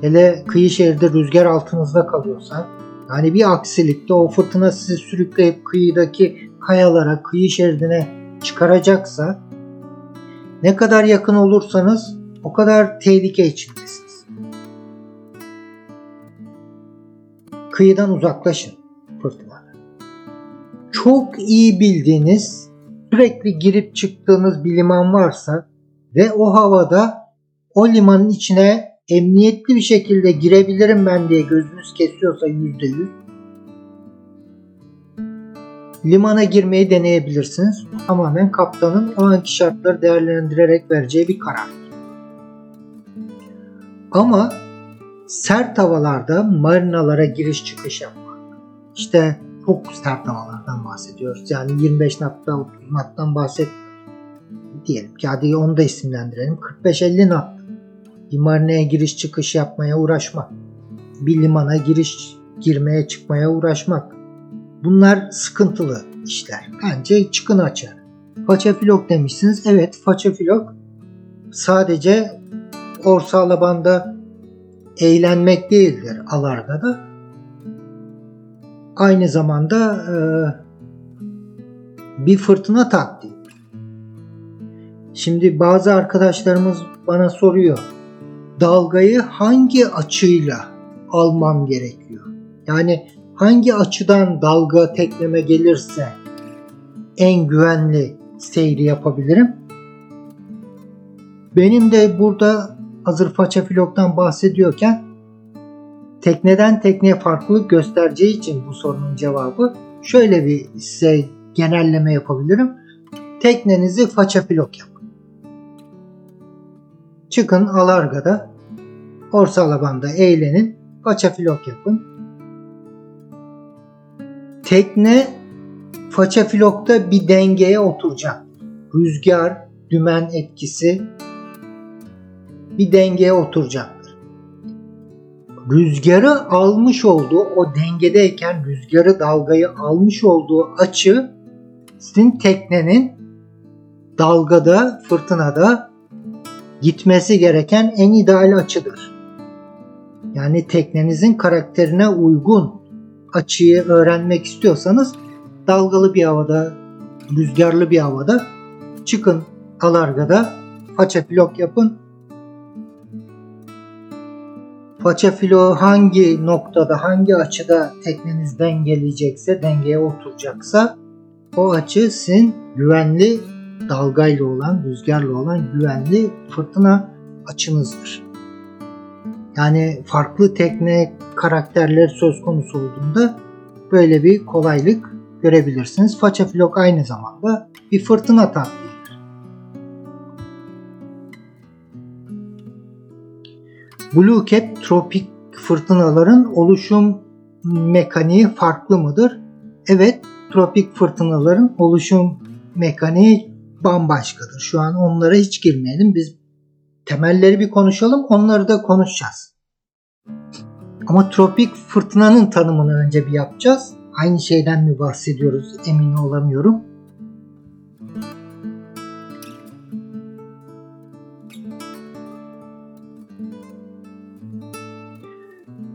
hele kıyı şeridi rüzgar altınızda kalıyorsa yani bir aksilikte o fırtına sizi sürükleyip kıyıdaki kayalara, kıyı şeridine çıkaracaksa ne kadar yakın olursanız o kadar tehlike içindesiniz. Kıyıdan uzaklaşın fırtınada. Çok iyi bildiğiniz, sürekli girip çıktığınız bir liman varsa ve o havada o limanın içine emniyetli bir şekilde girebilirim ben diye gözünüz kesiyorsa yüzde yüz limana girmeyi deneyebilirsiniz. Tamamen kaptanın o anki şartları değerlendirerek vereceği bir karar. Ama sert havalarda marinalara giriş çıkış yapmak. İşte çok sert havalardan bahsediyoruz. Yani 25 natta 30 nattan bahsetmiyoruz. Diyelim ki hadi onu da isimlendirelim. 45-50 nat bir marinaya giriş çıkış yapmaya uğraşmak. Bir limana giriş girmeye çıkmaya uğraşmak. Bunlar sıkıntılı işler. Bence çıkın açar. Faça filok demişsiniz. Evet faça filok sadece orsa alabanda eğlenmek değildir alarda da. Aynı zamanda e, bir fırtına taktiği. Şimdi bazı arkadaşlarımız bana soruyor. Dalgayı hangi açıyla almam gerekiyor? Yani hangi açıdan dalga tekleme gelirse en güvenli seyri yapabilirim? Benim de burada hazır faça filoktan bahsediyorken tekneden tekneye farklılık göstereceği için bu sorunun cevabı şöyle bir size genelleme yapabilirim. Teknenizi faça filok yapın. Çıkın Alarga'da, Orsa Alaban'da eğlenin, faça filok yapın. Tekne faça filokta bir dengeye oturacak. Rüzgar, dümen etkisi bir dengeye oturacaktır. Rüzgarı almış olduğu o dengedeyken rüzgarı dalgayı almış olduğu açı sizin teknenin dalgada, fırtınada gitmesi gereken en ideal açıdır. Yani teknenizin karakterine uygun açıyı öğrenmek istiyorsanız dalgalı bir havada, rüzgarlı bir havada çıkın alargada faça filok yapın. Faça filo hangi noktada, hangi açıda tekneniz dengeleyecekse, dengeye oturacaksa o açı sizin güvenli dalgayla olan, rüzgarla olan güvenli fırtına açınızdır. Yani farklı tekne karakterler söz konusu olduğunda böyle bir kolaylık görebilirsiniz. Faça flok aynı zamanda bir fırtına taktiğidir. Blue Cap tropik fırtınaların oluşum mekaniği farklı mıdır? Evet, tropik fırtınaların oluşum mekaniği bambaşkadır. Şu an onlara hiç girmeyelim. Biz temelleri bir konuşalım. Onları da konuşacağız. Ama tropik fırtınanın tanımını önce bir yapacağız. Aynı şeyden mi bahsediyoruz emin olamıyorum.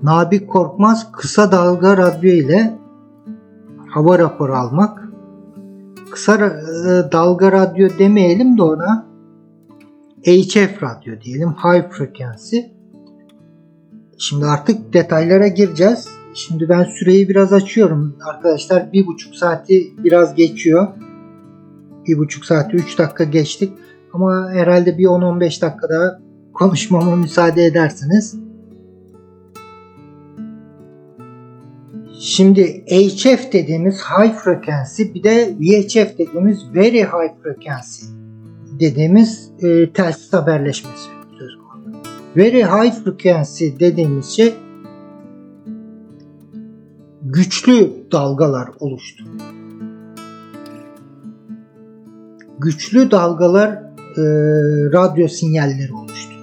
Nabi Korkmaz kısa dalga radyo ile hava raporu almak kısa e, dalga radyo demeyelim de ona HF radyo diyelim. High frequency. Şimdi artık detaylara gireceğiz. Şimdi ben süreyi biraz açıyorum. Arkadaşlar bir buçuk saati biraz geçiyor. Bir buçuk saati 3 dakika geçtik. Ama herhalde bir 10-15 dakika daha konuşmama müsaade edersiniz. Şimdi HF dediğimiz high frequency bir de VHF dediğimiz very high frequency dediğimiz e, telsiz haberleşmesi söz konusu. Very high frequency dediğimiz şey güçlü dalgalar oluştu. Güçlü dalgalar e, radyo sinyalleri oluştu.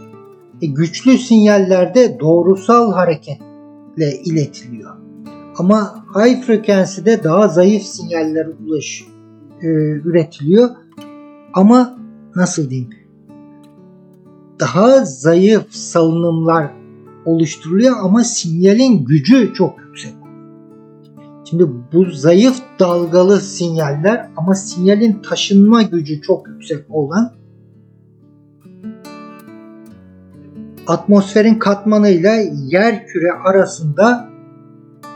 E, güçlü sinyallerde doğrusal hareketle iletiliyor. Ama high frekansi'de daha zayıf sinyaller ulaş e, üretiliyor. Ama nasıl diyeyim? Daha zayıf salınımlar oluşturuluyor ama sinyalin gücü çok yüksek. Şimdi bu zayıf dalgalı sinyaller ama sinyalin taşınma gücü çok yüksek olan atmosferin katmanıyla yer küre arasında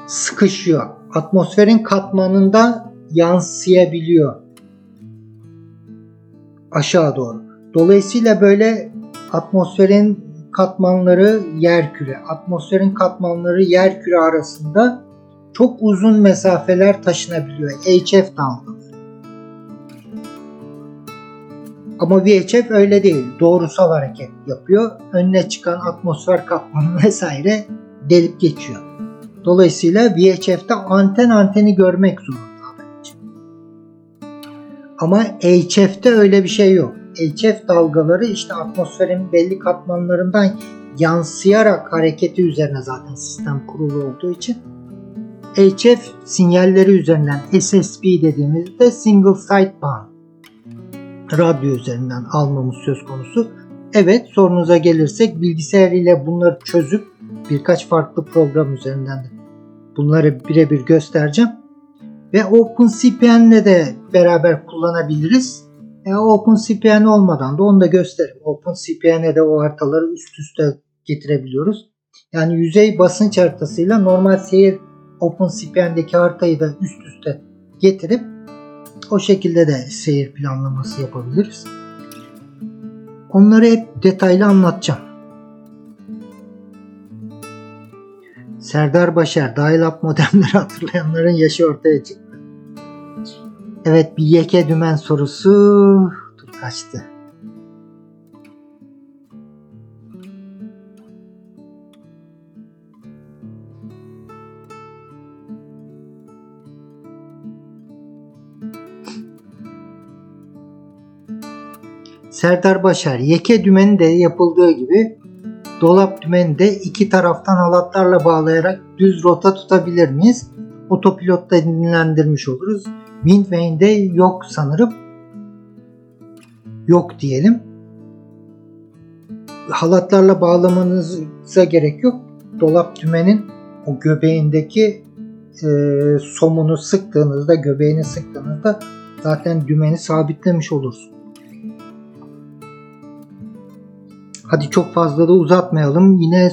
sıkışıyor. Atmosferin katmanında yansıyabiliyor aşağı doğru. Dolayısıyla böyle atmosferin katmanları yer küre, atmosferin katmanları yer küre arasında çok uzun mesafeler taşınabiliyor. HF dalgaları. Ama VHF öyle değil. Doğrusal hareket yapıyor. Önüne çıkan atmosfer katmanı vesaire delip geçiyor. Dolayısıyla VHF'de anten anteni görmek zorunda. Ama HF'de öyle bir şey yok. HF dalgaları işte atmosferin belli katmanlarından yansıyarak hareketi üzerine zaten sistem kurulu olduğu için HF sinyalleri üzerinden SSB dediğimizde single sideband radyo üzerinden almamız söz konusu. Evet sorunuza gelirsek bilgisayar ile bunları çözüp birkaç farklı program üzerinden de bunları birebir göstereceğim. Ve OpenCPN'le de beraber kullanabiliriz. E, OpenCPN olmadan da onu da gösteririm. OpenCPN'e de o haritaları üst üste getirebiliyoruz. Yani yüzey basınç haritasıyla normal seyir OpenCPN'deki haritayı da üst üste getirip o şekilde de seyir planlaması yapabiliriz. Onları hep detaylı anlatacağım. Serdar Başar, dial-up modemleri hatırlayanların yaşı ortaya çıktı. Evet bir yeke dümen sorusu. Dur kaçtı. Serdar Başar, yeke dümeni de yapıldığı gibi dolap dümeni de iki taraftan halatlarla bağlayarak düz rota tutabilir miyiz? Otopilotta dinlendirmiş oluruz. Windvane'de yok sanırım. Yok diyelim. Halatlarla bağlamanıza gerek yok. Dolap dümenin o göbeğindeki e, somunu sıktığınızda, göbeğini sıktığınızda zaten dümeni sabitlemiş olursun. Hadi çok fazla da uzatmayalım. Yine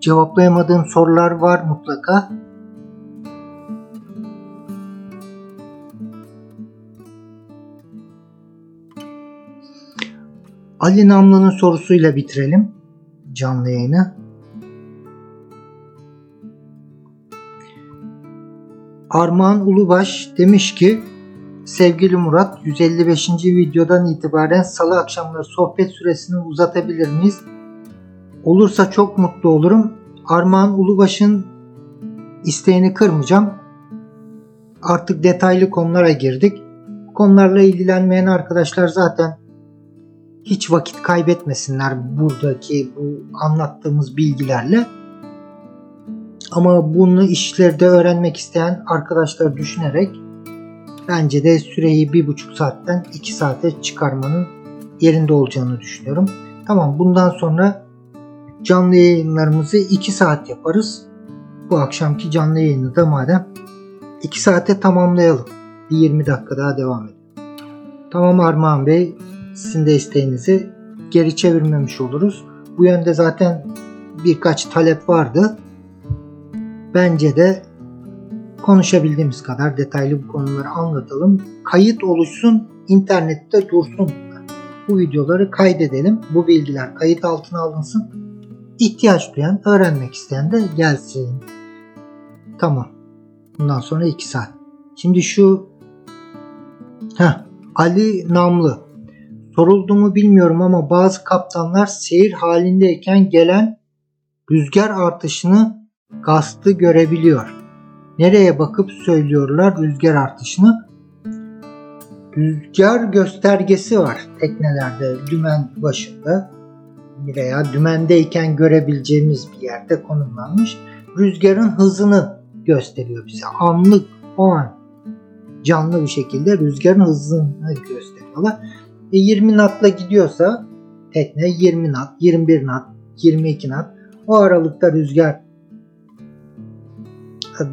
cevaplayamadığım sorular var mutlaka. Ali Namlı'nın sorusuyla bitirelim canlı yayını. Armağan Ulubaş demiş ki Sevgili Murat 155. videodan itibaren salı akşamları sohbet süresini uzatabilir miyiz? Olursa çok mutlu olurum. Armağan Ulubaş'ın isteğini kırmayacağım. Artık detaylı konulara girdik. Konularla ilgilenmeyen arkadaşlar zaten hiç vakit kaybetmesinler buradaki bu anlattığımız bilgilerle. Ama bunu işlerde öğrenmek isteyen arkadaşlar düşünerek bence de süreyi bir buçuk saatten iki saate çıkarmanın yerinde olacağını düşünüyorum. Tamam bundan sonra canlı yayınlarımızı 2 saat yaparız. Bu akşamki canlı yayını da madem 2 saate tamamlayalım. Bir 20 dakika daha devam edelim. Tamam Armağan Bey sizin de isteğinizi geri çevirmemiş oluruz. Bu yönde zaten birkaç talep vardı. Bence de konuşabildiğimiz kadar detaylı bu konuları anlatalım. Kayıt oluşsun, internette dursun. Bu videoları kaydedelim. Bu bilgiler kayıt altına alınsın. İhtiyaç duyan, öğrenmek isteyen de gelsin. Tamam. Bundan sonra 2 saat. Şimdi şu Heh, Ali Namlı soruldu mu bilmiyorum ama bazı kaptanlar seyir halindeyken gelen rüzgar artışını gastı görebiliyor. Nereye bakıp söylüyorlar rüzgar artışını? Rüzgar göstergesi var teknelerde dümen başında veya dümendeyken görebileceğimiz bir yerde konumlanmış. Rüzgarın hızını gösteriyor bize. Anlık o an canlı bir şekilde rüzgarın hızını gösteriyorlar. E 20 natla gidiyorsa tekne 20 nat, 21 nat, 22 nat o aralıkta rüzgar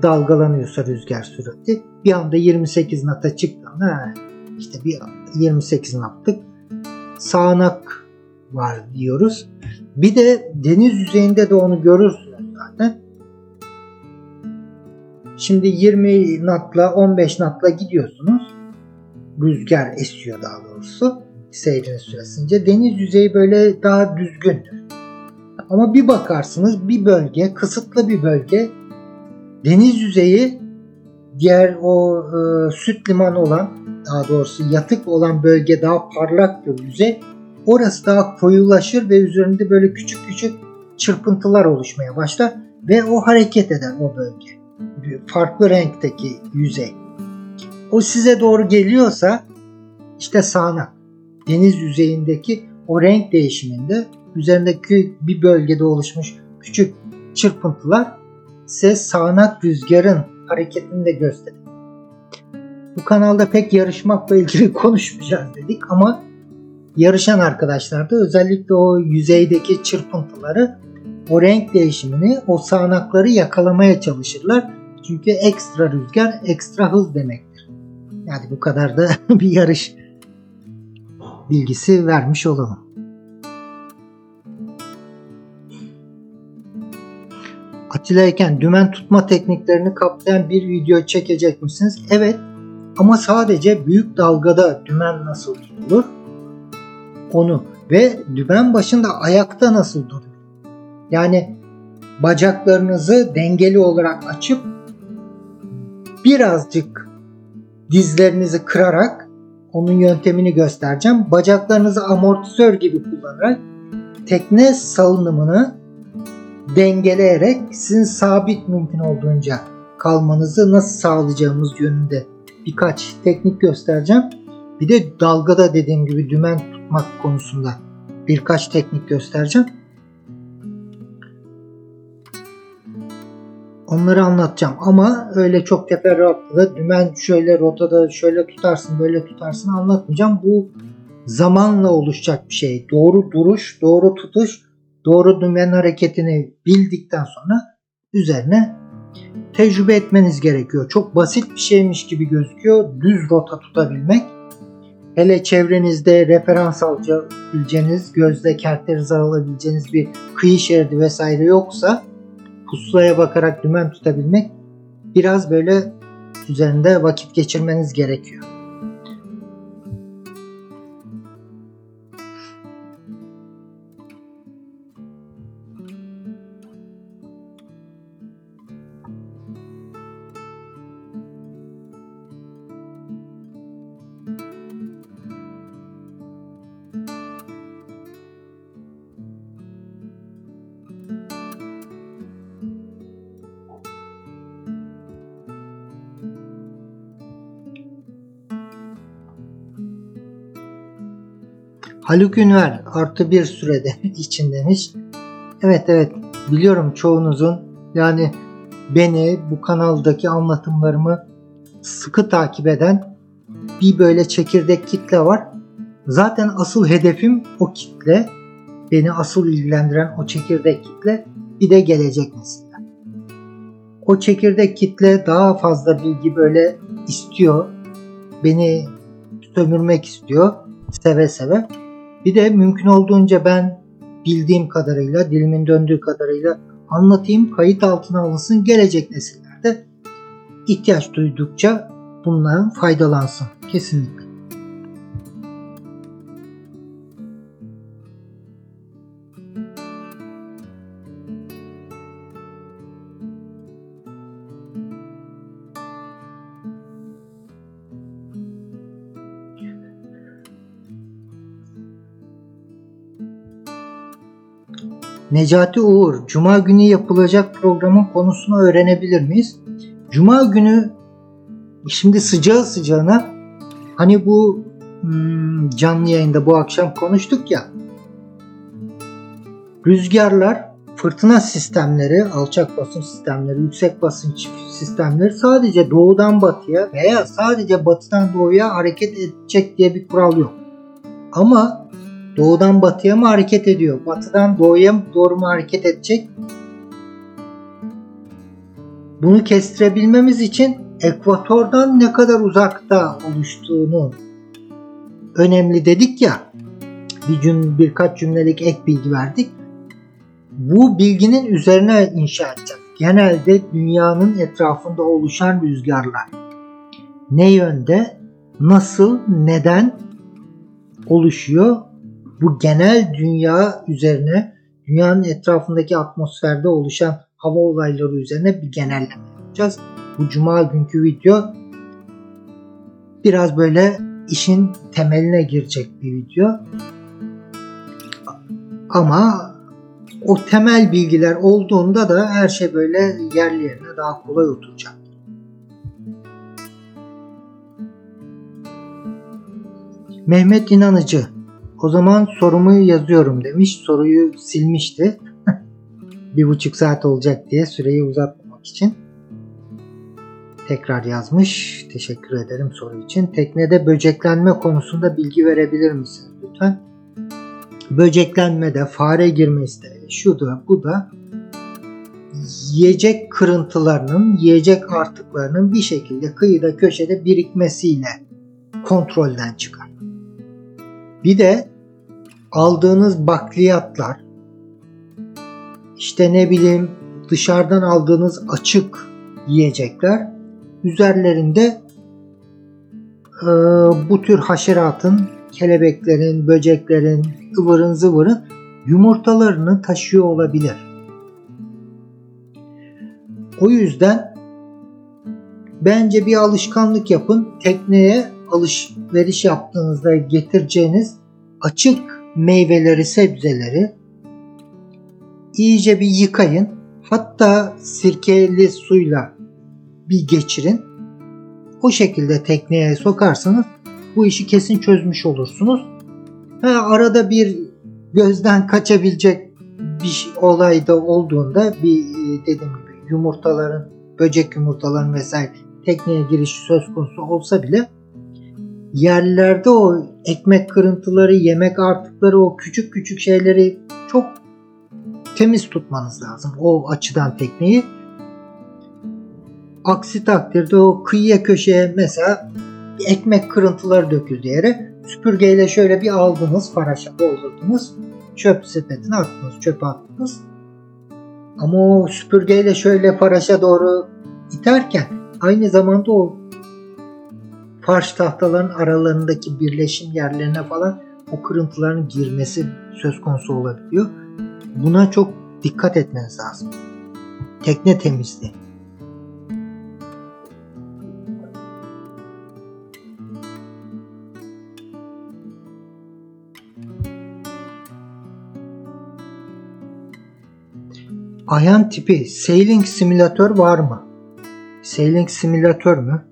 dalgalanıyorsa rüzgar sürati bir anda 28 nata çıktığında işte bir 28 knotlık sağanak var diyoruz. Bir de deniz yüzeyinde de onu görürsünüz zaten. Şimdi 20 natla 15 natla gidiyorsunuz. Rüzgar esiyor daha doğrusu seyriniz süresince. Deniz yüzeyi böyle daha düzgündür. Ama bir bakarsınız bir bölge, kısıtlı bir bölge deniz yüzeyi diğer o e, süt limanı olan daha doğrusu yatık olan bölge daha parlaktır yüzey. Orası daha koyulaşır ve üzerinde böyle küçük küçük çırpıntılar oluşmaya başlar ve o hareket eder o bölge. Farklı renkteki yüzey. O size doğru geliyorsa işte sağanak. Deniz yüzeyindeki o renk değişiminde üzerindeki bir bölgede oluşmuş küçük çırpıntılar size sağanak rüzgarın hareketini de gösterir. Bu kanalda pek yarışmakla ilgili konuşmayacağız dedik ama yarışan arkadaşlar da özellikle o yüzeydeki çırpıntıları, o renk değişimini, o sağanakları yakalamaya çalışırlar. Çünkü ekstra rüzgar ekstra hız demektir. Yani bu kadar da bir yarış bilgisi vermiş olalım. Atilla'yken dümen tutma tekniklerini kapsayan bir video çekecek misiniz? Evet ama sadece büyük dalgada dümen nasıl tutulur? Onu ve dümen başında ayakta nasıl durur? Yani bacaklarınızı dengeli olarak açıp birazcık dizlerinizi kırarak onun yöntemini göstereceğim. Bacaklarınızı amortisör gibi kullanarak tekne salınımını dengeleyerek sizin sabit mümkün olduğunca kalmanızı nasıl sağlayacağımız yönünde birkaç teknik göstereceğim. Bir de dalgada dediğim gibi dümen tutmak konusunda birkaç teknik göstereceğim. Onları anlatacağım ama öyle çok teferruatlı da dümen şöyle rotada şöyle tutarsın böyle tutarsın anlatmayacağım. Bu zamanla oluşacak bir şey. Doğru duruş, doğru tutuş, doğru dümen hareketini bildikten sonra üzerine tecrübe etmeniz gerekiyor. Çok basit bir şeymiş gibi gözüküyor. Düz rota tutabilmek. Hele çevrenizde referans alabileceğiniz, gözle kerterize alabileceğiniz bir kıyı şeridi vesaire yoksa pusulaya bakarak dümen tutabilmek biraz böyle üzerinde vakit geçirmeniz gerekiyor. Haluk Ünver artı bir sürede için demiş. Evet evet biliyorum çoğunuzun yani beni bu kanaldaki anlatımlarımı sıkı takip eden bir böyle çekirdek kitle var. Zaten asıl hedefim o kitle. Beni asıl ilgilendiren o çekirdek kitle bir de gelecek nesiller. O çekirdek kitle daha fazla bilgi böyle istiyor. Beni sömürmek istiyor seve seve. Bir de mümkün olduğunca ben bildiğim kadarıyla, dilimin döndüğü kadarıyla anlatayım, kayıt altına alınsın, gelecek nesillerde ihtiyaç duydukça bundan faydalansın. Kesinlikle. Necati Uğur, Cuma günü yapılacak programın konusunu öğrenebilir miyiz? Cuma günü şimdi sıcağı sıcağına hani bu hmm, canlı yayında bu akşam konuştuk ya rüzgarlar, fırtına sistemleri, alçak basınç sistemleri, yüksek basınç sistemleri sadece doğudan batıya veya sadece batıdan doğuya hareket edecek diye bir kural yok. Ama Doğudan batıya mı hareket ediyor? Batıdan doğuya doğru mu hareket edecek? Bunu kestirebilmemiz için ekvatordan ne kadar uzakta oluştuğunu önemli dedik ya. Bir cüm birkaç cümlelik ek bilgi verdik. Bu bilginin üzerine inşa edeceğiz. Genelde dünyanın etrafında oluşan rüzgarlar ne yönde, nasıl, neden oluşuyor? Bu genel dünya üzerine, dünyanın etrafındaki atmosferde oluşan hava olayları üzerine bir genelleme yapacağız. Bu cuma günkü video biraz böyle işin temeline girecek bir video. Ama o temel bilgiler olduğunda da her şey böyle yerli yerine daha kolay oturacak. Mehmet İnanıcı o zaman sorumu yazıyorum demiş. Soruyu silmişti. bir buçuk saat olacak diye süreyi uzatmamak için. Tekrar yazmış. Teşekkür ederim soru için. Teknede böceklenme konusunda bilgi verebilir misiniz lütfen? Böceklenmede, fare girmesi de, şu da bu da yiyecek kırıntılarının, yiyecek artıklarının bir şekilde kıyıda köşede birikmesiyle kontrolden çıkar. Bir de aldığınız bakliyatlar, işte ne bileyim dışarıdan aldığınız açık yiyecekler üzerlerinde e, bu tür haşeratın, kelebeklerin, böceklerin, ıvırın zıvırın yumurtalarını taşıyor olabilir. O yüzden bence bir alışkanlık yapın. Tekneye alışveriş yaptığınızda getireceğiniz açık meyveleri, sebzeleri iyice bir yıkayın. Hatta sirkeli suyla bir geçirin. O şekilde tekneye sokarsanız bu işi kesin çözmüş olursunuz. Ha, arada bir gözden kaçabilecek bir olay da olduğunda bir e, dediğim gibi yumurtaların, böcek yumurtaların vesaire tekneye giriş söz konusu olsa bile yerlerde o ekmek kırıntıları, yemek artıkları, o küçük küçük şeyleri çok temiz tutmanız lazım o açıdan tekneyi. Aksi takdirde o kıyıya köşeye mesela ekmek kırıntıları döküldü yere süpürgeyle şöyle bir aldınız faraşa doldurdunuz çöp sepetine attınız çöpe attınız ama o süpürgeyle şöyle faraşa doğru iterken aynı zamanda o farş tahtaların aralarındaki birleşim yerlerine falan o kırıntıların girmesi söz konusu olabiliyor. Buna çok dikkat etmeniz lazım. Tekne temizliği. Ayan tipi sailing simülatör var mı? Sailing simülatör mü?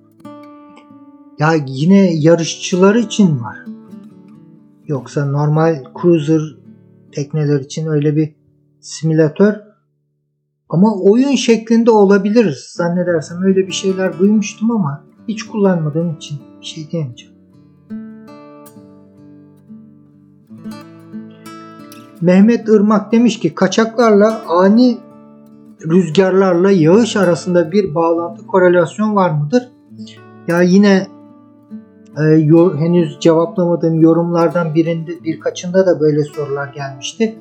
Ya yine yarışçılar için var. Yoksa normal cruiser tekneler için öyle bir simülatör ama oyun şeklinde olabilir. Zannedersem öyle bir şeyler duymuştum ama hiç kullanmadığım için bir şey diyemeyeceğim. Mehmet Irmak demiş ki kaçaklarla ani rüzgarlarla yağış arasında bir bağlantı korelasyon var mıdır? Ya yine e, yor, henüz cevaplamadığım yorumlardan birinde birkaçında da böyle sorular gelmişti.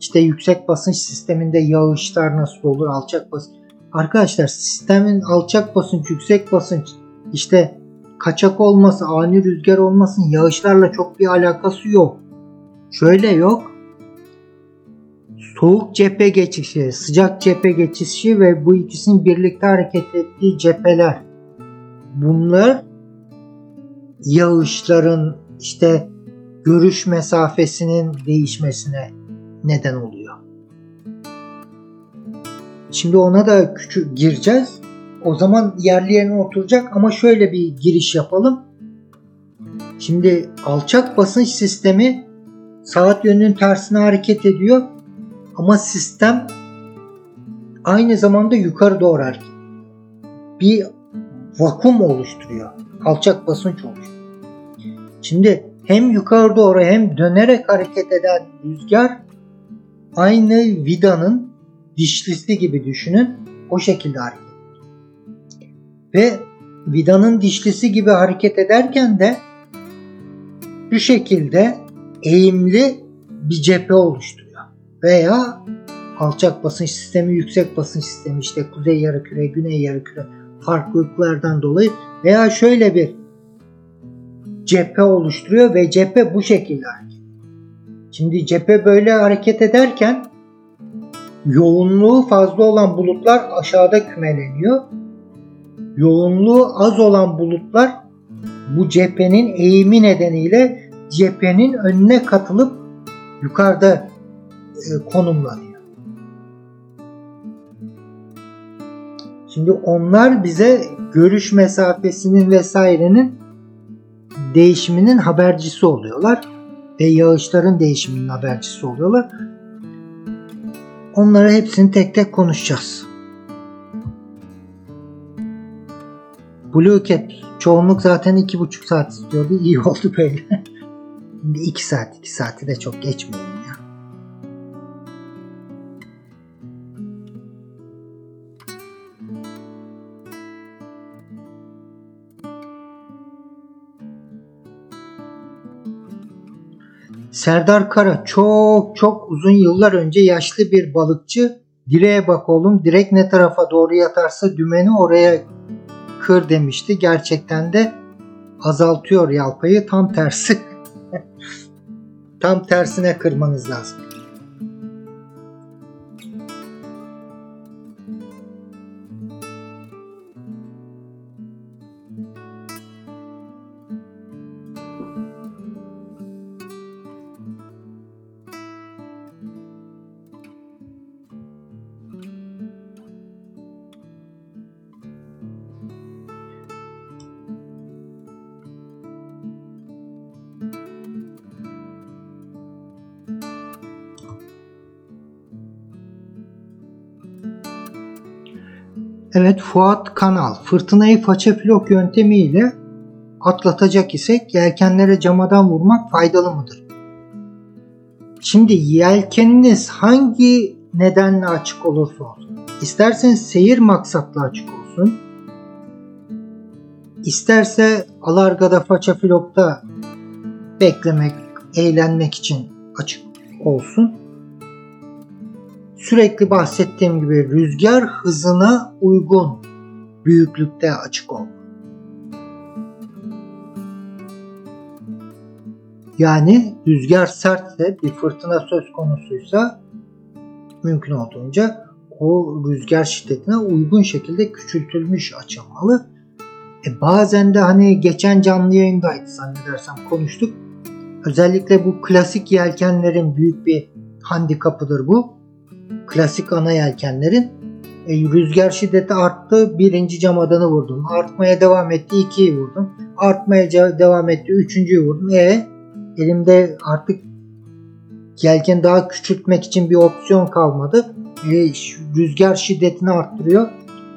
İşte yüksek basınç sisteminde yağışlar nasıl olur? Alçak basınç. Arkadaşlar sistemin alçak basınç, yüksek basınç işte kaçak olması, ani rüzgar olmasın yağışlarla çok bir alakası yok. Şöyle yok. Soğuk cephe geçişi, sıcak cephe geçişi ve bu ikisinin birlikte hareket ettiği cepheler. Bunlar yağışların işte görüş mesafesinin değişmesine neden oluyor. Şimdi ona da küçük gireceğiz. O zaman yerli yerine oturacak ama şöyle bir giriş yapalım. Şimdi alçak basınç sistemi saat yönünün tersine hareket ediyor ama sistem aynı zamanda yukarı doğru hareket Bir vakum oluşturuyor. Alçak basınç oluşturuyor. Şimdi hem yukarı doğru hem dönerek hareket eden rüzgar aynı vidanın dişlisi gibi düşünün. O şekilde hareket. Ve vidanın dişlisi gibi hareket ederken de şu şekilde eğimli bir cephe oluşturuyor. Veya alçak basınç sistemi, yüksek basınç sistemi işte kuzey yarımküre, güney yarımküre farklılıklardan dolayı veya şöyle bir cephe oluşturuyor ve cephe bu şekilde hareket Şimdi cephe böyle hareket ederken yoğunluğu fazla olan bulutlar aşağıda kümeleniyor. Yoğunluğu az olan bulutlar bu cephenin eğimi nedeniyle cephenin önüne katılıp yukarıda e, konumlanıyor. Şimdi onlar bize görüş mesafesinin vesairenin değişiminin habercisi oluyorlar ve yağışların değişiminin habercisi oluyorlar. Onları hepsini tek tek konuşacağız. Blue Cat çoğunluk zaten iki buçuk saat istiyordu. İyi oldu böyle. İki saat, iki saati de çok geçmeyelim Serdar Kara çok çok uzun yıllar önce yaşlı bir balıkçı direğe bak oğlum direk ne tarafa doğru yatarsa dümeni oraya kır demişti. Gerçekten de azaltıyor yalpayı tam tersi. tam tersine kırmanız lazım. Evet Fuat Kanal fırtınayı faça flok yöntemiyle atlatacak isek yelkenlere camadan vurmak faydalı mıdır? Şimdi yelkeniniz hangi nedenle açık olursa olsun. İsterseniz seyir maksatlı açık olsun. İsterse alargada faça flokta beklemek, eğlenmek için açık olsun sürekli bahsettiğim gibi rüzgar hızına uygun büyüklükte açık ol. Yani rüzgar sertse bir fırtına söz konusuysa mümkün olduğunca o rüzgar şiddetine uygun şekilde küçültülmüş açılmalı. E bazen de hani geçen canlı yayındaydı zannedersem konuştuk. Özellikle bu klasik yelkenlerin büyük bir handikapıdır bu klasik ana yelkenlerin e, rüzgar şiddeti arttı. Birinci camadanı vurdum. Artmaya devam etti. ikiyi vurdum. Artmaya devam etti. Üçüncüyü vurdum. E elimde artık yelken daha küçültmek için bir opsiyon kalmadı. E, rüzgar şiddetini arttırıyor.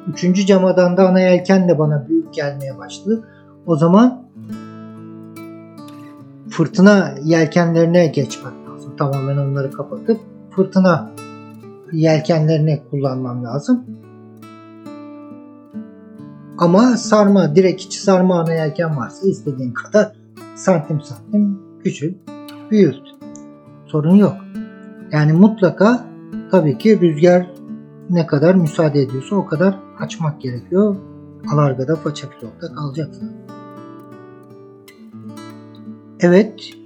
Üçüncü camadan da ana yelken de bana büyük gelmeye başladı. O zaman fırtına yelkenlerine geçmek lazım. Tamamen onları kapatıp fırtına yelkenlerini kullanmam lazım. Ama sarma, direkt içi sarma ana yelken varsa istediğin kadar santim santim küçült, büyüt. Sorun yok. Yani mutlaka tabii ki rüzgar ne kadar müsaade ediyorsa o kadar açmak gerekiyor. Alargada faça pilotda kalacaksın. Evet.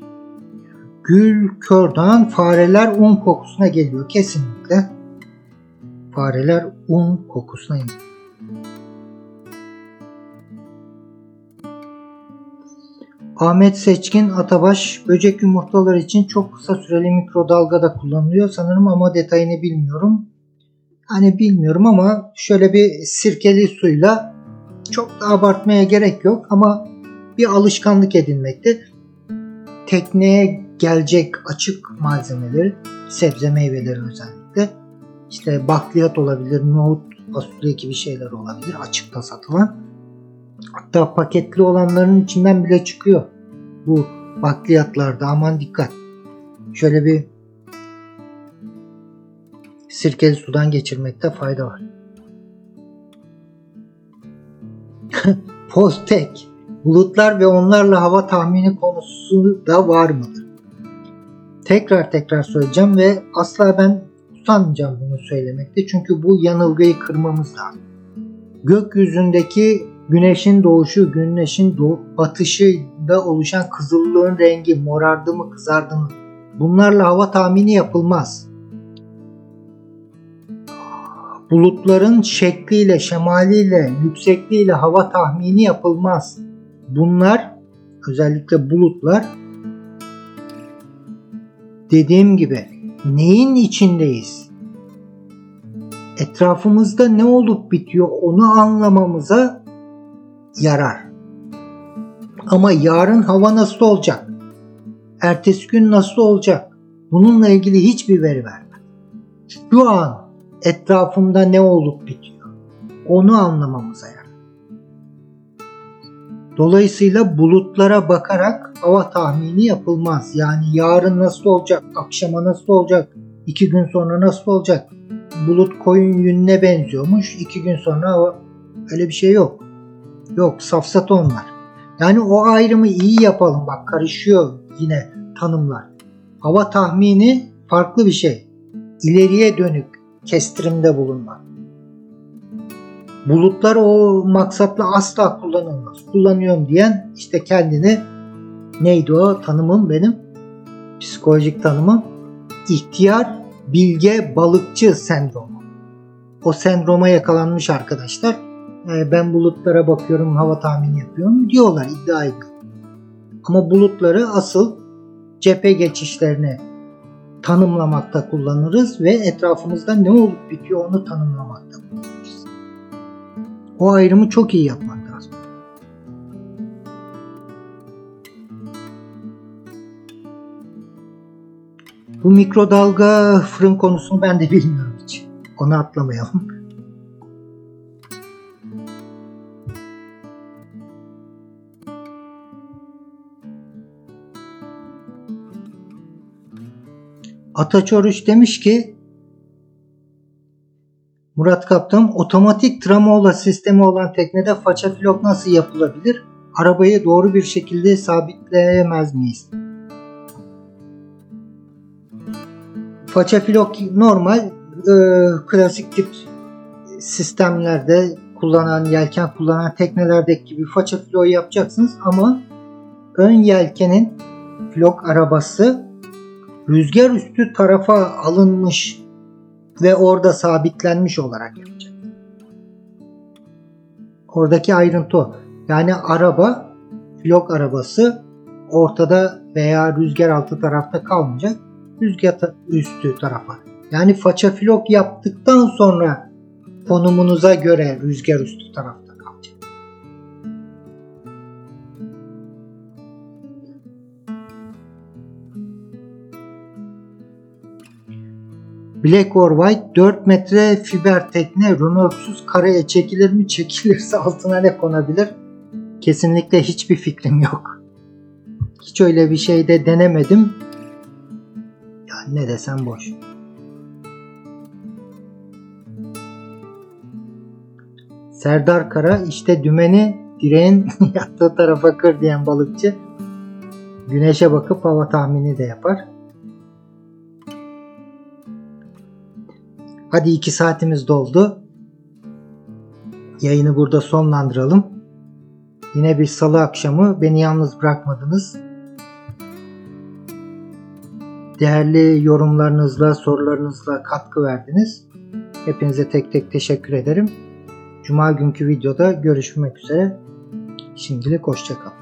Gül kördan fareler un kokusuna geliyor kesinlikle fareler un kokusuna Ahmet Seçkin Atabaş böcek yumurtaları için çok kısa süreli mikrodalgada kullanılıyor sanırım ama detayını bilmiyorum. Hani bilmiyorum ama şöyle bir sirkeli suyla çok da abartmaya gerek yok ama bir alışkanlık edinmektir. Tekneye gelecek açık malzemeleri, sebze meyveleri özellikle işte bakliyat olabilir, nohut, fasulye gibi şeyler olabilir açıkta satılan. Hatta paketli olanların içinden bile çıkıyor. Bu bakliyatlarda aman dikkat. Şöyle bir sirkeli sudan geçirmekte fayda var. Postek. Bulutlar ve onlarla hava tahmini konusu da var mıdır? Tekrar tekrar söyleyeceğim ve asla ben utanmayacağım bunu söylemekte. Çünkü bu yanılgıyı kırmamız lazım. Gökyüzündeki güneşin doğuşu, güneşin doğu, batışında oluşan kızıllığın rengi morardı mı, kızardı mı? Bunlarla hava tahmini yapılmaz. Bulutların şekliyle, şemaliyle, yüksekliğiyle hava tahmini yapılmaz. Bunlar özellikle bulutlar dediğim gibi neyin içindeyiz? Etrafımızda ne olup bitiyor onu anlamamıza yarar. Ama yarın hava nasıl olacak? Ertesi gün nasıl olacak? Bununla ilgili hiçbir veri vermez. Şu an etrafımda ne olup bitiyor? Onu anlamamıza yarar. Dolayısıyla bulutlara bakarak hava tahmini yapılmaz. Yani yarın nasıl olacak, akşama nasıl olacak, iki gün sonra nasıl olacak? Bulut koyun yününe benziyormuş, iki gün sonra hava öyle bir şey yok. Yok safsat onlar. Yani o ayrımı iyi yapalım bak karışıyor yine tanımlar. Hava tahmini farklı bir şey. İleriye dönük kestirimde bulunmak. Bulutlar o maksatla asla kullanılmaz. Kullanıyorum diyen işte kendini neydi o tanımım benim? Psikolojik tanımım. İhtiyar bilge balıkçı sendromu. O sendroma yakalanmış arkadaşlar. Ee, ben bulutlara bakıyorum hava tahmini yapıyorum diyorlar iddia ediyor. Ama bulutları asıl cephe geçişlerine tanımlamakta kullanırız ve etrafımızda ne olup bitiyor onu tanımlamakta kullanırız. O ayrımı çok iyi yapmak lazım. Bu mikrodalga fırın konusunu ben de bilmiyorum hiç. Onu atlamayalım. Ataç Oruç demiş ki Murat Kaptan otomatik tramola sistemi olan teknede faça flok nasıl yapılabilir? Arabayı doğru bir şekilde sabitleyemez miyiz? Faça flok normal e, klasik tip sistemlerde kullanan, yelken kullanan teknelerdeki gibi faça floğu yapacaksınız ama ön yelkenin flok arabası rüzgar üstü tarafa alınmış ve orada sabitlenmiş olarak yapacak. Oradaki ayrıntı o. Yani araba, flok arabası ortada veya rüzgar altı tarafta kalmayacak. Rüzgar üstü tarafa. Yani faça flok yaptıktan sonra konumunuza göre rüzgar üstü tarafta Black or White 4 metre fiber tekne römorksuz karaya çekilir mi? Çekilirse altına ne konabilir? Kesinlikle hiçbir fikrim yok. Hiç öyle bir şey de denemedim. Ya ne desem boş. Serdar Kara işte dümeni direğin yattığı tarafa kır diyen balıkçı güneşe bakıp hava tahmini de yapar. Hadi iki saatimiz doldu. Yayını burada sonlandıralım. Yine bir salı akşamı beni yalnız bırakmadınız. Değerli yorumlarınızla, sorularınızla katkı verdiniz. Hepinize tek tek teşekkür ederim. Cuma günkü videoda görüşmek üzere. Şimdilik hoşçakalın.